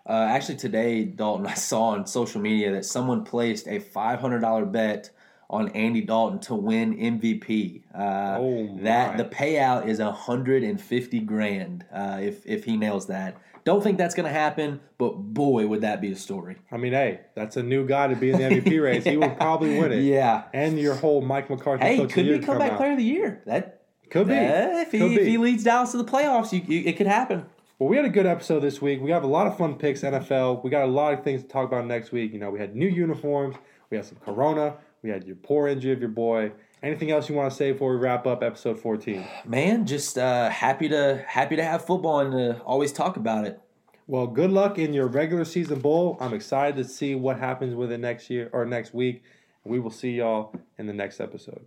S2: Uh, actually, today, Dalton, I saw on social media that someone placed a $500 bet on Andy Dalton to win MVP. Uh, oh that the payout is 150 grand uh, if if he nails that. Don't think that's going to happen, but boy, would that be a story.
S1: I mean, hey, that's a new guy to be in the MVP race. He will probably win it.
S2: Yeah,
S1: and your whole Mike McCarthy.
S2: Hey, could be comeback player of the year. That
S1: could be.
S2: if, he,
S1: could
S2: if he leads Dallas to the playoffs, you, you, it could happen.
S1: Well, we had a good episode this week. We have a lot of fun picks, NFL. We got a lot of things to talk about next week. You know, we had new uniforms, we had some Corona, we had your poor injury of your boy. Anything else you want to say before we wrap up episode 14?
S2: Man, just uh, happy to happy to have football and to always talk about it.
S1: Well, good luck in your regular season bowl. I'm excited to see what happens with it next year or next week. We will see y'all in the next episode.